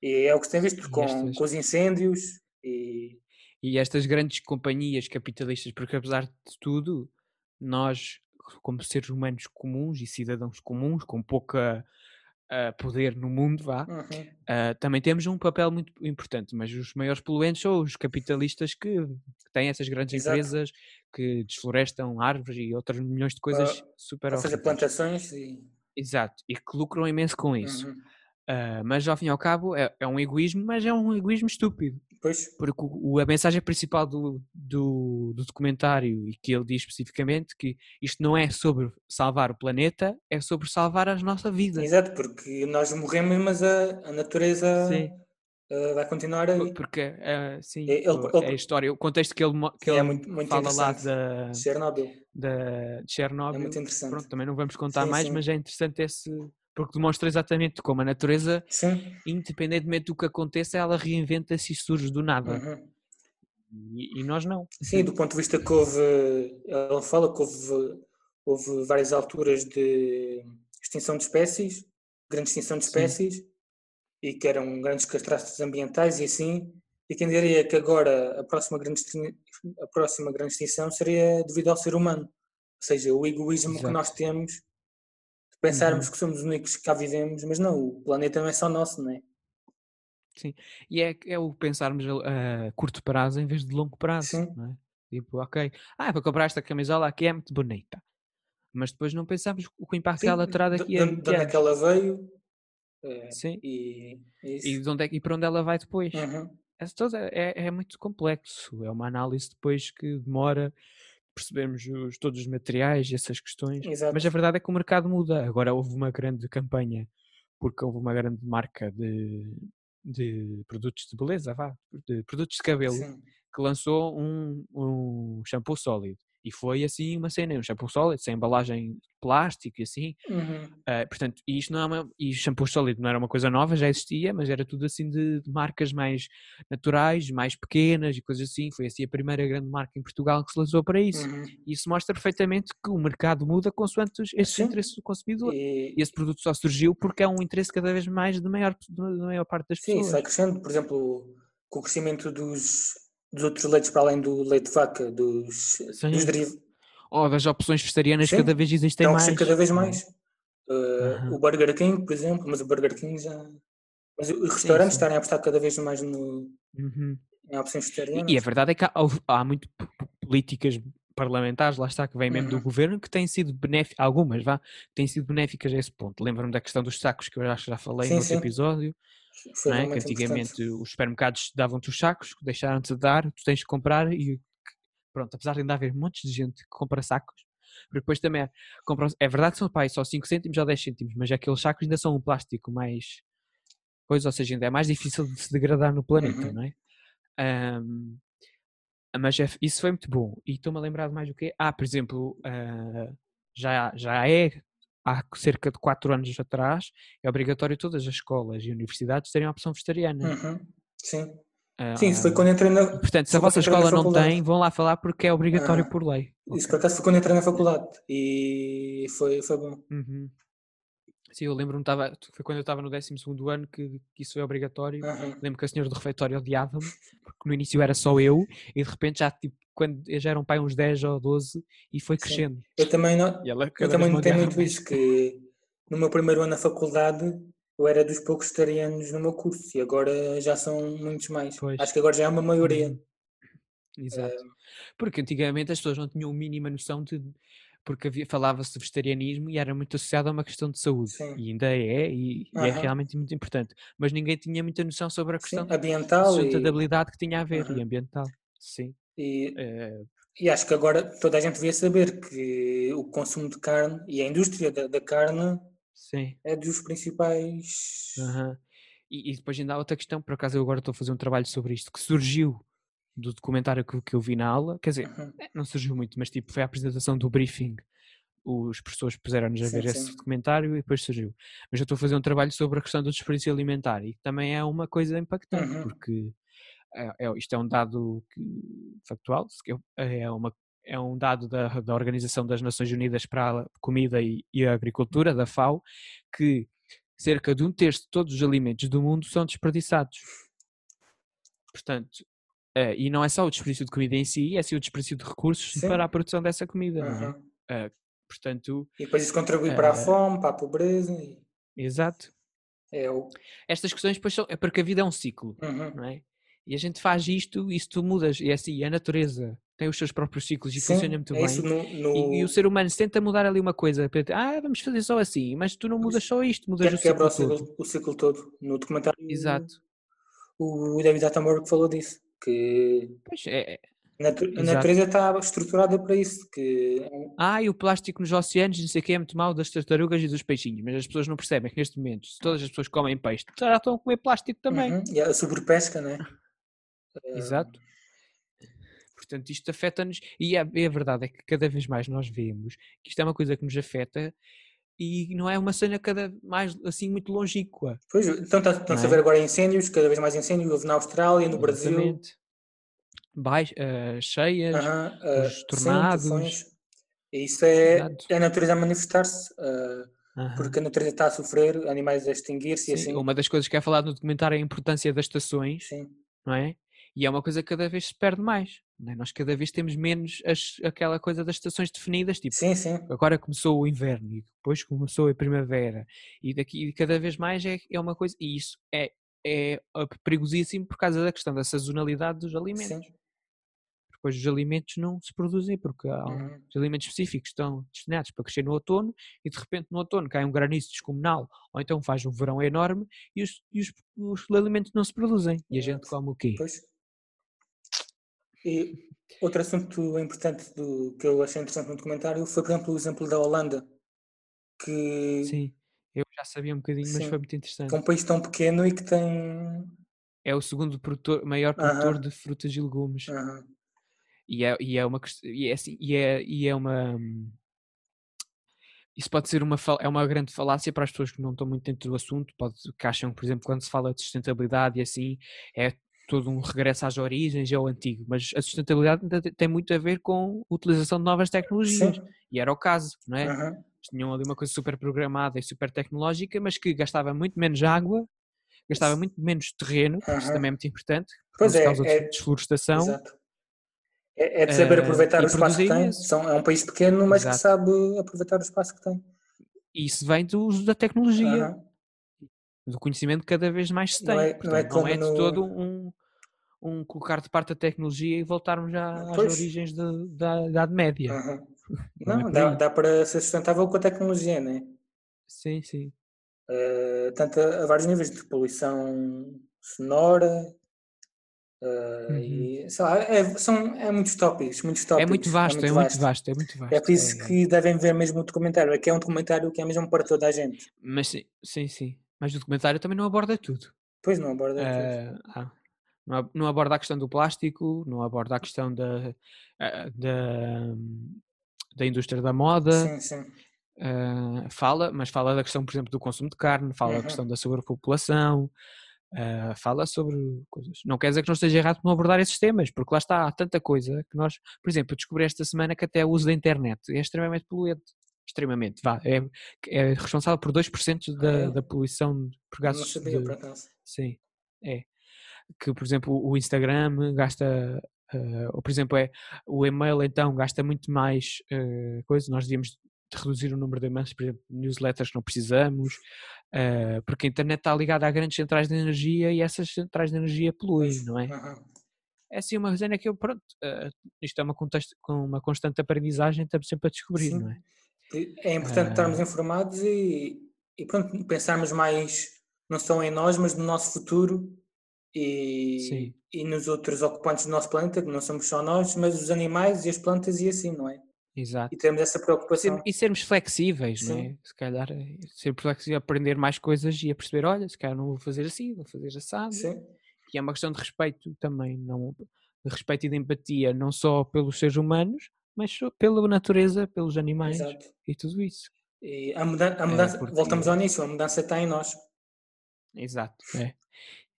Speaker 3: E é o que se tem visto com,
Speaker 2: estas-
Speaker 3: com os incêndios e
Speaker 2: E estas grandes companhias capitalistas, porque apesar de tudo, nós, como seres humanos comuns e cidadãos comuns, com pouca ah, poder no mundo, vá,
Speaker 3: Uhum.
Speaker 2: ah, também temos um papel muito importante, mas os maiores poluentes são os capitalistas que, que têm essas grandes
Speaker 3: Exato.
Speaker 2: empresas que desflorestam árvores e outras milhões de coisas super
Speaker 3: a fazer
Speaker 2: horríveis.
Speaker 3: plantações e.
Speaker 2: Exato, e que lucram imenso com isso.
Speaker 3: Uhum.
Speaker 2: Ah, mas ao fim e ao cabo é, é um egoísmo, mas é um egoísmo estúpido.
Speaker 3: Pois,
Speaker 2: Porque o, a mensagem principal do, do, do documentário, e que ele diz especificamente, que isto não é sobre salvar o planeta, é sobre salvar a nossa vida.
Speaker 3: exato, porque nós morremos, mas a, a natureza eh, vai continuar.
Speaker 2: Po- Porque, ah, sim,
Speaker 3: É, ele-
Speaker 2: o- é a
Speaker 3: ele-
Speaker 2: história, o contexto que ele, que
Speaker 3: Sim, é
Speaker 2: ele
Speaker 3: muito- muito
Speaker 2: fala lá da,
Speaker 3: Chernobyl,
Speaker 2: da de
Speaker 3: é
Speaker 2: Chernobyl,
Speaker 3: muito interessante.
Speaker 2: pronto, também não vamos contar
Speaker 3: Sim,
Speaker 2: mais,
Speaker 3: sim.
Speaker 2: mas é interessante esse, porque demonstra exatamente como a natureza,
Speaker 3: Sim,
Speaker 2: independentemente do que aconteça, ela reinventa-se e surge do nada.
Speaker 3: uhum.
Speaker 2: E, e nós não.
Speaker 3: Sim, do ponto de vista que houve, ele fala que houve, houve várias alturas de extinção de espécies, grande extinção de
Speaker 2: Sim.
Speaker 3: espécies, e que eram grandes catástrofes ambientais e assim, e quem diria que agora a próxima grande, a próxima grande extinção seria devido ao ser humano, ou seja, o egoísmo que
Speaker 2: Exato.
Speaker 3: nós temos, pensarmos
Speaker 2: Uhum.
Speaker 3: que somos os únicos que cá vivemos, mas não, o planeta não é só nosso, não é?
Speaker 2: E é, é o pensarmos a, a curto prazo em vez de longo prazo,
Speaker 3: Sim.
Speaker 2: não é? Tipo, ok, ah, vou comprar esta camisola aqui, é muito bonita. Mas depois não pensamos o que impacto
Speaker 3: Sim,
Speaker 2: ela terá
Speaker 3: de-
Speaker 2: daqui
Speaker 3: de,
Speaker 2: a
Speaker 3: de
Speaker 2: 20
Speaker 3: onde é que ela veio, eh,
Speaker 2: Sim.
Speaker 3: e, é.
Speaker 2: E, de onde é, e para onde ela vai depois.
Speaker 3: Uhum.
Speaker 2: É, é muito complexo. É uma análise depois que demora percebermos os- todos os materiais e essas questões. Mas
Speaker 3: Exato.
Speaker 2: a verdade é que o mercado muda. Agora houve uma grande campanha porque houve uma grande marca de, de produtos de beleza, vá, de produtos de cabelo,
Speaker 3: Sim.
Speaker 2: que lançou um, um shampoo sólido. E foi assim uma cena, um shampoo sólido, sem embalagem de plástico e assim.
Speaker 3: Uhum.
Speaker 2: Ah, portanto, e isto não é uma, e shampoo sólido não era uma coisa nova, já existia, mas era tudo assim de, de marcas mais naturais, mais pequenas e coisas assim. Foi assim a primeira grande marca em Portugal que se lançou para isso.
Speaker 3: Uhum.
Speaker 2: E isso mostra perfeitamente que o mercado muda consoante os- esses
Speaker 3: Sim.
Speaker 2: interesses do consumidor.
Speaker 3: E,
Speaker 2: E esse produto só surgiu porque é um interesse cada vez mais de maior, da maior parte das
Speaker 3: sim, isso
Speaker 2: pessoas.
Speaker 3: vai crescendo. Por exemplo, com o crescimento dos, dos outros leites para além do leite de vaca, dos,
Speaker 2: Sim.
Speaker 3: dos derivados,
Speaker 2: Ou das opções vegetarianas
Speaker 3: Sim,
Speaker 2: cada vez existem
Speaker 3: estão a
Speaker 2: mais.
Speaker 3: cada vez mais. Uh,
Speaker 2: Aham.
Speaker 3: O Burger King, por exemplo, mas o Burger King já. Mas os restaurantes
Speaker 2: sim.
Speaker 3: estarem a apostar cada vez mais no,
Speaker 2: Uhum.
Speaker 3: em opções vegetarianas.
Speaker 2: E, a verdade é que há, há muito políticas parlamentares, lá está, que vêm mesmo do
Speaker 3: Uhum.
Speaker 2: governo, que têm sido benéficas, algumas, vá, têm sido benéficas a esse ponto. Lembro-me da questão dos sacos, que eu acho que já falei
Speaker 3: Sim,
Speaker 2: no outro episódio,
Speaker 3: Foi
Speaker 2: é? que antigamente
Speaker 3: importante.
Speaker 2: os supermercados davam-te os sacos, deixaram-te de dar, tu tens de comprar e pronto, apesar de ainda haver montes de gente que compra sacos, porque depois também é, compram, é verdade que são pá, só 5 cêntimos ou 10 cêntimos, mas aqueles sacos ainda são um plástico mais coisa, ou seja, ainda é mais difícil de se degradar no planeta,
Speaker 3: Uhum.
Speaker 2: não é? Ahm, mas é- isso foi muito bom. E estou-me a lembrar de mais o quê? Ah, por exemplo, ah, já, já é há cerca de 4 anos atrás, é obrigatório todas as escolas e universidades terem a opção vegetariana.
Speaker 3: Uhum. Sim.
Speaker 2: Ah,
Speaker 3: Sim, isso foi quando entrei na.
Speaker 2: Portanto, se a vossa escola não tem, vão lá falar porque é obrigatório
Speaker 3: Ah,
Speaker 2: por lei.
Speaker 3: Isso
Speaker 2: Ok.
Speaker 3: por acaso foi quando entrei na faculdade e foi, foi bom.
Speaker 2: Uhum. Sim, eu lembro-me, tava- foi quando eu estava no 12 ano que, que isso foi obrigatório.
Speaker 3: Uhum.
Speaker 2: Lembro que a senhora do refeitório odiava-me, porque no início era só eu, e de repente já, tipo, quando eu já eram pai uns 10 ou 12, e foi
Speaker 3: Sim.
Speaker 2: crescendo.
Speaker 3: Eu também, não,
Speaker 2: E ela
Speaker 3: eu
Speaker 2: cada
Speaker 3: também notei muito isso, que no meu primeiro ano na faculdade eu era dos poucos vegetarianos no meu curso e agora já são muitos mais.
Speaker 2: Pois.
Speaker 3: Acho que agora já é uma maioria.
Speaker 2: Uhum. Exato. Porque antigamente as pessoas não tinham a mínima noção de. Porque havia- falava-se de vegetarianismo e era muito associado a uma questão de saúde.
Speaker 3: Sim.
Speaker 2: E ainda é, e, e é realmente muito importante. Mas ninguém tinha muita noção sobre a
Speaker 3: Sim,
Speaker 2: questão de
Speaker 3: ambiental e,
Speaker 2: sustentabilidade que tinha a ver e
Speaker 3: Aham.
Speaker 2: ambiental. Sim.
Speaker 3: e,
Speaker 2: Eh,
Speaker 3: e acho que agora toda a gente devia saber que o consumo de carne e a indústria da, da carne
Speaker 2: sim.
Speaker 3: é dos principais.
Speaker 2: Aham. E, e depois ainda há outra questão, por acaso eu agora estou a fazer um trabalho sobre isto, que surgiu do documentário que, que eu vi na aula, quer dizer,
Speaker 3: Uhum.
Speaker 2: eh, não surgiu muito, mas tipo, foi a apresentação do briefing. Os professores puseram-nos a
Speaker 3: Sim,
Speaker 2: ver esse
Speaker 3: sim.
Speaker 2: documentário e depois surgiu. Mas eu estou a fazer um trabalho sobre a questão do desperdício alimentar e também é uma coisa impactante,
Speaker 3: Uhum.
Speaker 2: porque é, é- isto é um dado que- factual, eu- é, uma, é um dado da, da Organização das Nações Unidas para a Comida e, e a Agricultura, da FAO, que cerca de um terço de todos os alimentos do mundo são desperdiçados. Portanto, eh, e não é só o desperdício de comida em si, é sim o desperdício de recursos
Speaker 3: Sim.
Speaker 2: para a produção dessa comida, não é?
Speaker 3: Uhum.
Speaker 2: Eh, portanto,
Speaker 3: E depois isso contribui para a
Speaker 2: Eh,
Speaker 3: fome, para a pobreza. E
Speaker 2: exato.
Speaker 3: é o.
Speaker 2: Estas questões depois são, é porque a vida é um ciclo,
Speaker 3: Uhum.
Speaker 2: não é? E a gente faz isto e se tu mudas, e é assim, a natureza tem os seus próprios ciclos e
Speaker 3: Sim,
Speaker 2: funciona muito
Speaker 3: é
Speaker 2: bem.
Speaker 3: no, no-
Speaker 2: E, e o ser humano se tenta mudar ali uma coisa, ah, vamos fazer só assim, mas tu não mudas só isto, mudas o ciclo
Speaker 3: o
Speaker 2: todo.
Speaker 3: ciclo, o ciclo todo. No documentário,
Speaker 2: Exato.
Speaker 3: o David Attenborough falou disso, que
Speaker 2: Pois é, é.
Speaker 3: a natu- a
Speaker 2: Exato.
Speaker 3: natureza está estruturada para isso, que é
Speaker 2: Ah, e o plástico nos oceanos, não sei o que, é muito mau das tartarugas e dos peixinhos, mas as pessoas não percebem que neste momento, se todas as pessoas comem peixe, já estão a comer plástico também.
Speaker 3: Uhum, e a sobrepesca, né?
Speaker 2: Exato. Portanto, isto afeta-nos, e a, e a verdade é que cada vez mais nós vemos que isto é uma coisa que nos afeta e não é uma cena cada mais assim muito longínqua.
Speaker 3: Pois, então está- estão-se
Speaker 2: Não
Speaker 3: a
Speaker 2: é?
Speaker 3: ver agora incêndios, cada vez mais incêndios, houve na Austrália, no Brasil.
Speaker 2: Baix, ah, cheias,
Speaker 3: Aham, ah,
Speaker 2: os
Speaker 3: sim,
Speaker 2: tornados.
Speaker 3: E isso é, é a natureza a manifestar-se,
Speaker 2: aham.
Speaker 3: porque a natureza está a sofrer, animais a extinguir-se e
Speaker 2: Sim,
Speaker 3: assim.
Speaker 2: Uma das coisas que é falado no documentário é a importância das estações,
Speaker 3: Sim,
Speaker 2: não é? E é uma coisa que cada vez se perde mais. Não é? Nós cada vez temos menos as- aquela coisa das estações definidas, tipo,
Speaker 3: sim, sim.
Speaker 2: agora começou o inverno e depois começou a primavera e daqui cada vez mais é, é uma coisa e isso é, é perigosíssimo por causa da questão da sazonalidade dos alimentos.
Speaker 3: sim.
Speaker 2: Depois os alimentos não se produzem porque há um-
Speaker 3: Uhum.
Speaker 2: os alimentos específicos estão destinados para crescer no outono e de repente no outono cai um granizo descomunal ou então faz um verão enorme e os, e os, os alimentos não se produzem e a gente come o quê?
Speaker 3: Pois. E outro assunto importante do, que eu achei interessante no documentário foi, por exemplo, o exemplo da Holanda, que,
Speaker 2: Sim, eu já sabia um bocadinho, mas
Speaker 3: Sim.
Speaker 2: foi muito
Speaker 3: que é
Speaker 2: interessante.
Speaker 3: um país tão pequeno e que tem.
Speaker 2: É o segundo produtor, maior produtor
Speaker 3: Aham.
Speaker 2: de frutas e legumes.
Speaker 3: Aham,
Speaker 2: E é, e é uma e é assim, e é, e é uma hum, isso pode ser uma é uma grande falácia para as pessoas que não estão muito dentro do assunto, pode, que acham, por exemplo, quando se fala de sustentabilidade e assim, é todo um regresso às origens, é o antigo, mas a sustentabilidade tem muito a ver com a utilização de novas tecnologias,
Speaker 3: Sim.
Speaker 2: e era o caso, não é? Eles tinham ali uma coisa super programada e super tecnológica, mas que gastava muito menos água, gastava muito menos terreno, porque isso também é muito importante,
Speaker 3: Pois
Speaker 2: por
Speaker 3: é,
Speaker 2: causa de
Speaker 3: é-
Speaker 2: desflorestação.
Speaker 3: Exato. É, é de saber
Speaker 2: Ah,
Speaker 3: aproveitar
Speaker 2: e
Speaker 3: o espaço que tem. São, é um país pequeno, mas que
Speaker 2: Exato.
Speaker 3: sabe aproveitar o espaço que tem.
Speaker 2: E isso vem do uso da tecnologia.
Speaker 3: Aham.
Speaker 2: do conhecimento que cada vez mais se tem.
Speaker 3: Não é- não é
Speaker 2: Portanto, não é,
Speaker 3: como
Speaker 2: de
Speaker 3: no-
Speaker 2: todo um, um colocar de parte a tecnologia e voltarmos já às
Speaker 3: Pois.
Speaker 2: origens de- da Idade Média.
Speaker 3: Aham.
Speaker 2: Não é
Speaker 3: Não, dá, dá para ser sustentável com a tecnologia, né?
Speaker 2: Sim, sim.
Speaker 3: Eh, tanto a, a vários níveis de poluição sonora. eh,
Speaker 2: Uhum.
Speaker 3: e, sei lá, é, são, é muitos tópicos, muitos
Speaker 2: É
Speaker 3: tópicos.
Speaker 2: muito vasto, é muito vasto, é muito vasto.
Speaker 3: É por isso
Speaker 2: é-
Speaker 3: que devem ver mesmo o documentário. É que é um documentário que é mesmo para toda a gente.
Speaker 2: Mas sim, sim, sim. Mas o documentário também não aborda tudo.
Speaker 3: Pois não aborda tudo.
Speaker 2: Eh, ah, não, ab- não aborda a questão do plástico, não aborda a questão da, ah, da, da indústria da moda.
Speaker 3: Sim, sim.
Speaker 2: eh, fala, mas fala da questão, por exemplo, do consumo de carne, fala da
Speaker 3: Uhum.
Speaker 2: questão da sobrepopulação, eh, fala sobre coisas. Não quer dizer que não esteja errado não abordar esses temas, porque lá está, há tanta coisa que nós, por exemplo, eu descobri esta semana que até o uso da internet é extremamente poluente. Extremamente, vá, é, é responsável por 2% da,
Speaker 3: é?
Speaker 2: da poluição por
Speaker 3: Não
Speaker 2: gases
Speaker 3: sabia,
Speaker 2: de,
Speaker 3: por acaso.
Speaker 2: Sim, é. Que, por exemplo, o Instagram gasta, eh, ou por exemplo, é o e-mail então gasta muito mais eh, coisa. Nós devíamos de reduzir o número de e-mails, por exemplo, newsletters que não precisamos, eh, porque a internet está ligada a grandes centrais de energia e essas centrais de energia poluem, não é? É assim uma cena que eu, pronto, eh, isto é uma, contexto, com uma constante aprendizagem, estamos sempre a descobrir,
Speaker 3: Sim.
Speaker 2: não é?
Speaker 3: É importante estarmos
Speaker 2: Ah.
Speaker 3: informados e, e pronto, pensarmos mais não só em nós, mas no nosso futuro e, e nos outros ocupantes do nosso planeta, que não somos só nós, mas os animais e as plantas e assim, não é?
Speaker 2: Exato.
Speaker 3: E termos essa preocupação.
Speaker 2: E sermos flexíveis, não
Speaker 3: Sim.
Speaker 2: é? Se calhar é ser flexível, aprender mais coisas e a perceber, olha, se calhar não vou fazer assim, vou fazer assado.
Speaker 3: Sim,
Speaker 2: E é uma questão de respeito também, não, de respeito e de empatia, não só pelos seres humanos, mas pela natureza, pelos animais
Speaker 3: exato.
Speaker 2: e tudo isso.
Speaker 3: E a mudança, a mudança
Speaker 2: porque-
Speaker 3: voltamos ao início, a mudança está em nós.
Speaker 2: Exato. É.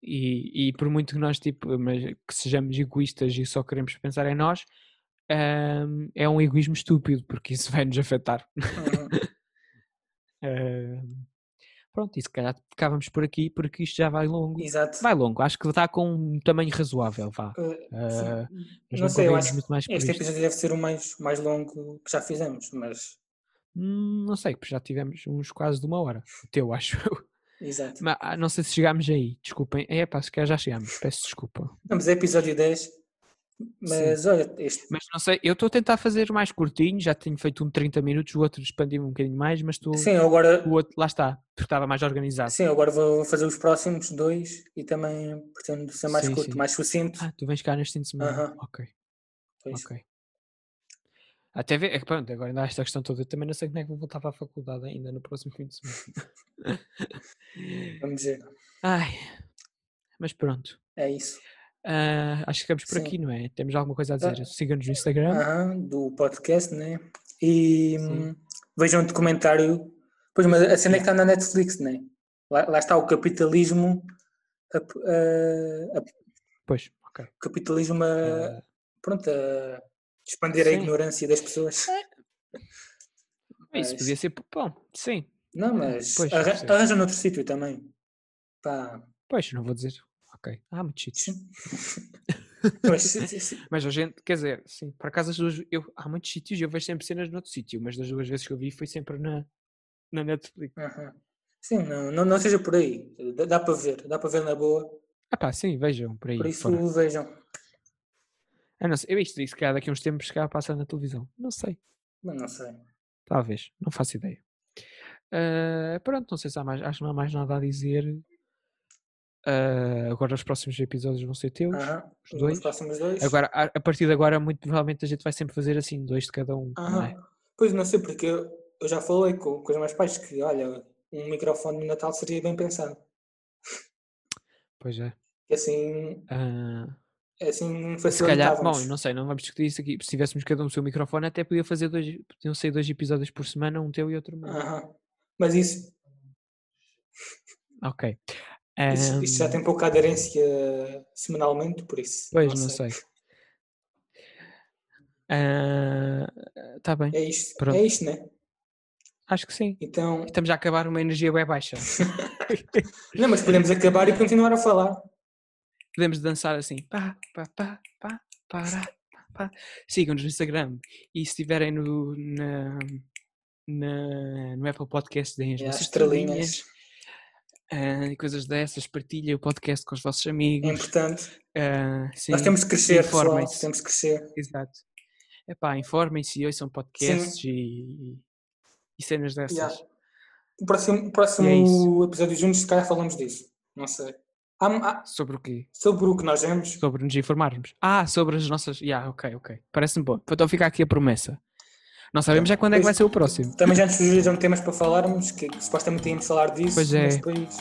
Speaker 2: E, e por muito que nós tipo, mas que sejamos egoístas e só queremos pensar em nós, hum, é um egoísmo estúpido, porque isso vai nos afetar.
Speaker 3: Uhum.
Speaker 2: Hum, pronto, e se calhar ficávamos por aqui, porque isto já vai longo.
Speaker 3: Exato.
Speaker 2: Vai longo, acho que está com um tamanho razoável, vá.
Speaker 3: Uh,
Speaker 2: mas
Speaker 3: não
Speaker 2: não
Speaker 3: sei, eu acho
Speaker 2: muito mais
Speaker 3: este episódio deve ser o mais, mais longo que já fizemos, mas
Speaker 2: Hum, não sei, porque já tivemos uns quase de uma hora. O teu, acho eu.
Speaker 3: Exato.
Speaker 2: Mas, ah, não sei se chegámos aí, desculpem. É pá, se calhar já chegámos, peço desculpa.
Speaker 3: Vamos a episódio 10. Mas olha, este
Speaker 2: Mas não sei, eu estou a tentar fazer mais curtinho, já tenho feito um 30 minutos, o outro expandi-me um bocadinho mais, mas estou.
Speaker 3: sim, agora
Speaker 2: O outro, lá está, porque estava mais organizado.
Speaker 3: Sim, agora vou fazer os próximos dois e também pretendo ser mais
Speaker 2: Sim,
Speaker 3: curto,
Speaker 2: sim.
Speaker 3: mais sucinto.
Speaker 2: Ah, tu vens cá neste fim de semana.
Speaker 3: Aham.
Speaker 2: Ok,
Speaker 3: Pois.
Speaker 2: ok. Até ver, é que pronto, agora ainda há esta questão toda, eu também não sei como é que vou voltar para a faculdade ainda no próximo fim de semana.
Speaker 3: Vamos ver.
Speaker 2: Ai, mas pronto.
Speaker 3: É isso.
Speaker 2: Ah, acho que ficamos por
Speaker 3: Sim.
Speaker 2: aqui, não é? Temos alguma coisa a
Speaker 3: Ah.
Speaker 2: dizer? Sigam-nos no Instagram.
Speaker 3: Aham, do podcast, né? E
Speaker 2: Sim.
Speaker 3: hum, vejam o documentário. Pois, mas a cena é que está na Netflix, né? Lá, lá está o capitalismo. A, a- a-
Speaker 2: Pois, ok.
Speaker 3: capitalismo a,
Speaker 2: Ah,
Speaker 3: pronto, a expandir a
Speaker 2: sim.
Speaker 3: ignorância das pessoas.
Speaker 2: isso
Speaker 3: mas-
Speaker 2: podia ser. Bom, sim.
Speaker 3: Não, mas
Speaker 2: Pois,
Speaker 3: arra-
Speaker 2: percebo.
Speaker 3: arranja noutro sítio também. Pá,
Speaker 2: Pois, não vou dizer. Ok. Há muitos sítios.
Speaker 3: sim. Mas, sim, sim, sim.
Speaker 2: Mas a gente, quer dizer, sim, por acaso as duas, eu, há muitos sítios e eu vejo sempre cenas noutro sítio, mas das duas vezes que eu vi foi sempre na, na Netflix.
Speaker 3: Aham. Sim, não, não, não seja por aí. Dá, dá para ver, dá para ver na boa.
Speaker 2: Ah pá, sim, vejam por aí.
Speaker 3: Por isso
Speaker 2: fora.
Speaker 3: vejam.
Speaker 2: Ah, não sei, eu isto disse que há daqui a uns tempos que passa na televisão. Não sei,
Speaker 3: Mas não sei.
Speaker 2: talvez, não faço ideia. Ah, pronto, não sei se há mais, acho que não há mais nada a dizer. Ah, agora os próximos episódios vão ser teus.
Speaker 3: Aham.
Speaker 2: os
Speaker 3: Os
Speaker 2: dois.
Speaker 3: próximos dois.
Speaker 2: Agora, a, a partir de agora, muito provavelmente a gente vai sempre fazer assim, dois de cada um. não é?
Speaker 3: Pois não sei, porque eu, eu já falei com, com os meus pais que, olha, um microfone no Natal seria bem pensado.
Speaker 2: Pois é.
Speaker 3: Que assim, assim
Speaker 2: se calhar, bom, não sei, não vamos discutir isso aqui. Se tivéssemos cada um o seu microfone, até podia fazer dois, podiam ser dois episódios por semana, um teu e outro meu.
Speaker 3: Aham. Mas isso,
Speaker 2: Ok.
Speaker 3: isso, isso já tem pouca aderência semanalmente, por isso.
Speaker 2: Pois, não sei. Está bem,
Speaker 3: É isto,
Speaker 2: Pronto.
Speaker 3: é isto, né?
Speaker 2: acho que sim.
Speaker 3: Então,
Speaker 2: Estamos a acabar uma energia bem baixa.
Speaker 3: não, mas podemos acabar e continuar a falar.
Speaker 2: Podemos dançar assim. Pá, pá, pá, pá, pará, pá. Sigam-nos no Instagram. E se estiverem no, na, na- no Apple Podcast, deem as
Speaker 3: as
Speaker 2: vossas
Speaker 3: estrelinhas.
Speaker 2: e coisas dessas, partilhem o podcast com os vossos
Speaker 3: É
Speaker 2: amigos.
Speaker 3: importante.
Speaker 2: ah, sim,
Speaker 3: Nós temos que crescer, pessoal. Temos que crescer.
Speaker 2: Exato. Epá, informem-se e ouçam podcasts e, e cenas dessas.
Speaker 3: Yeah. O próximo, o próximo
Speaker 2: é
Speaker 3: episódio juntos, se calhar falamos disso. Não sei. Há- há-
Speaker 2: Sobre o quê?
Speaker 3: sobre o que nós vemos.
Speaker 2: Sobre nos informarmos. Ah, sobre as nossas. Yeah, ok, ok. Parece-me bom. Então fica aqui a promessa. Não sabemos já quando é que vai ser o próximo.
Speaker 3: Também já nos sugeriram temas para falarmos, que, que supostamente íamos falar disso.
Speaker 2: Pois é.
Speaker 3: mas depois,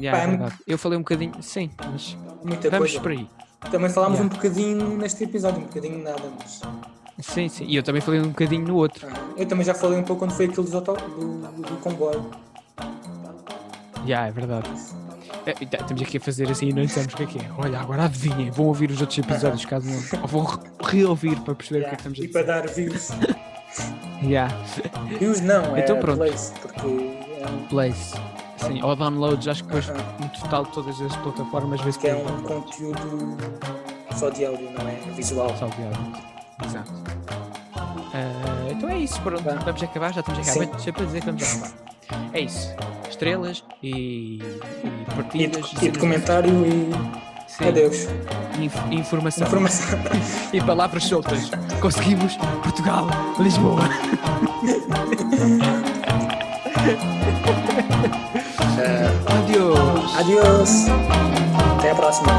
Speaker 2: Yeah,
Speaker 3: Pá,
Speaker 2: é
Speaker 3: é muito-
Speaker 2: verdade. Eu falei um bocadinho. Sim, mas
Speaker 3: muita
Speaker 2: vamos
Speaker 3: coisa.
Speaker 2: por aí.
Speaker 3: Também falámos
Speaker 2: Yeah.
Speaker 3: um bocadinho neste episódio, um bocadinho nada, mas.
Speaker 2: Sim, sim. E eu também falei um bocadinho no outro.
Speaker 3: ah, eu também já falei um pouco quando foi aquilo auto, do, do comboio.
Speaker 2: Já, é verdade. É, e tá- estamos aqui a fazer assim e não sabemos o que é que é. Olha, agora adivinhem. Vão ouvir os outros episódios caso não. Ou vão re- reouvir para perceber o que é
Speaker 3: Yeah.
Speaker 2: que estamos a
Speaker 3: E para
Speaker 2: dizer.
Speaker 3: dar views.
Speaker 2: Yeah.
Speaker 3: views não, é
Speaker 2: Então pronto.
Speaker 3: plays, porque é um,
Speaker 2: Plays. Sim, ou downloads, acho que depois
Speaker 3: Aham.
Speaker 2: no total de todas as plataformas vê-se
Speaker 3: que é um conteúdo só de áudio, não é visual.
Speaker 2: Só de áudio. Exato. Ah, então é isso, pronto.
Speaker 3: Vá.
Speaker 2: Vamos acabar, já estamos a acabar. Sempre a dizer que vamos acabar. É isso. Estrelas e, e
Speaker 3: E
Speaker 2: partilhas.
Speaker 3: de, e de
Speaker 2: cenas
Speaker 3: comentário e.
Speaker 2: Sim.
Speaker 3: Adeus.
Speaker 2: Inf- informação.
Speaker 3: Informação.
Speaker 2: E palavras soltas. Conseguimos Portugal, Lisboa. Adiós.
Speaker 3: Adiós. Até a próxima.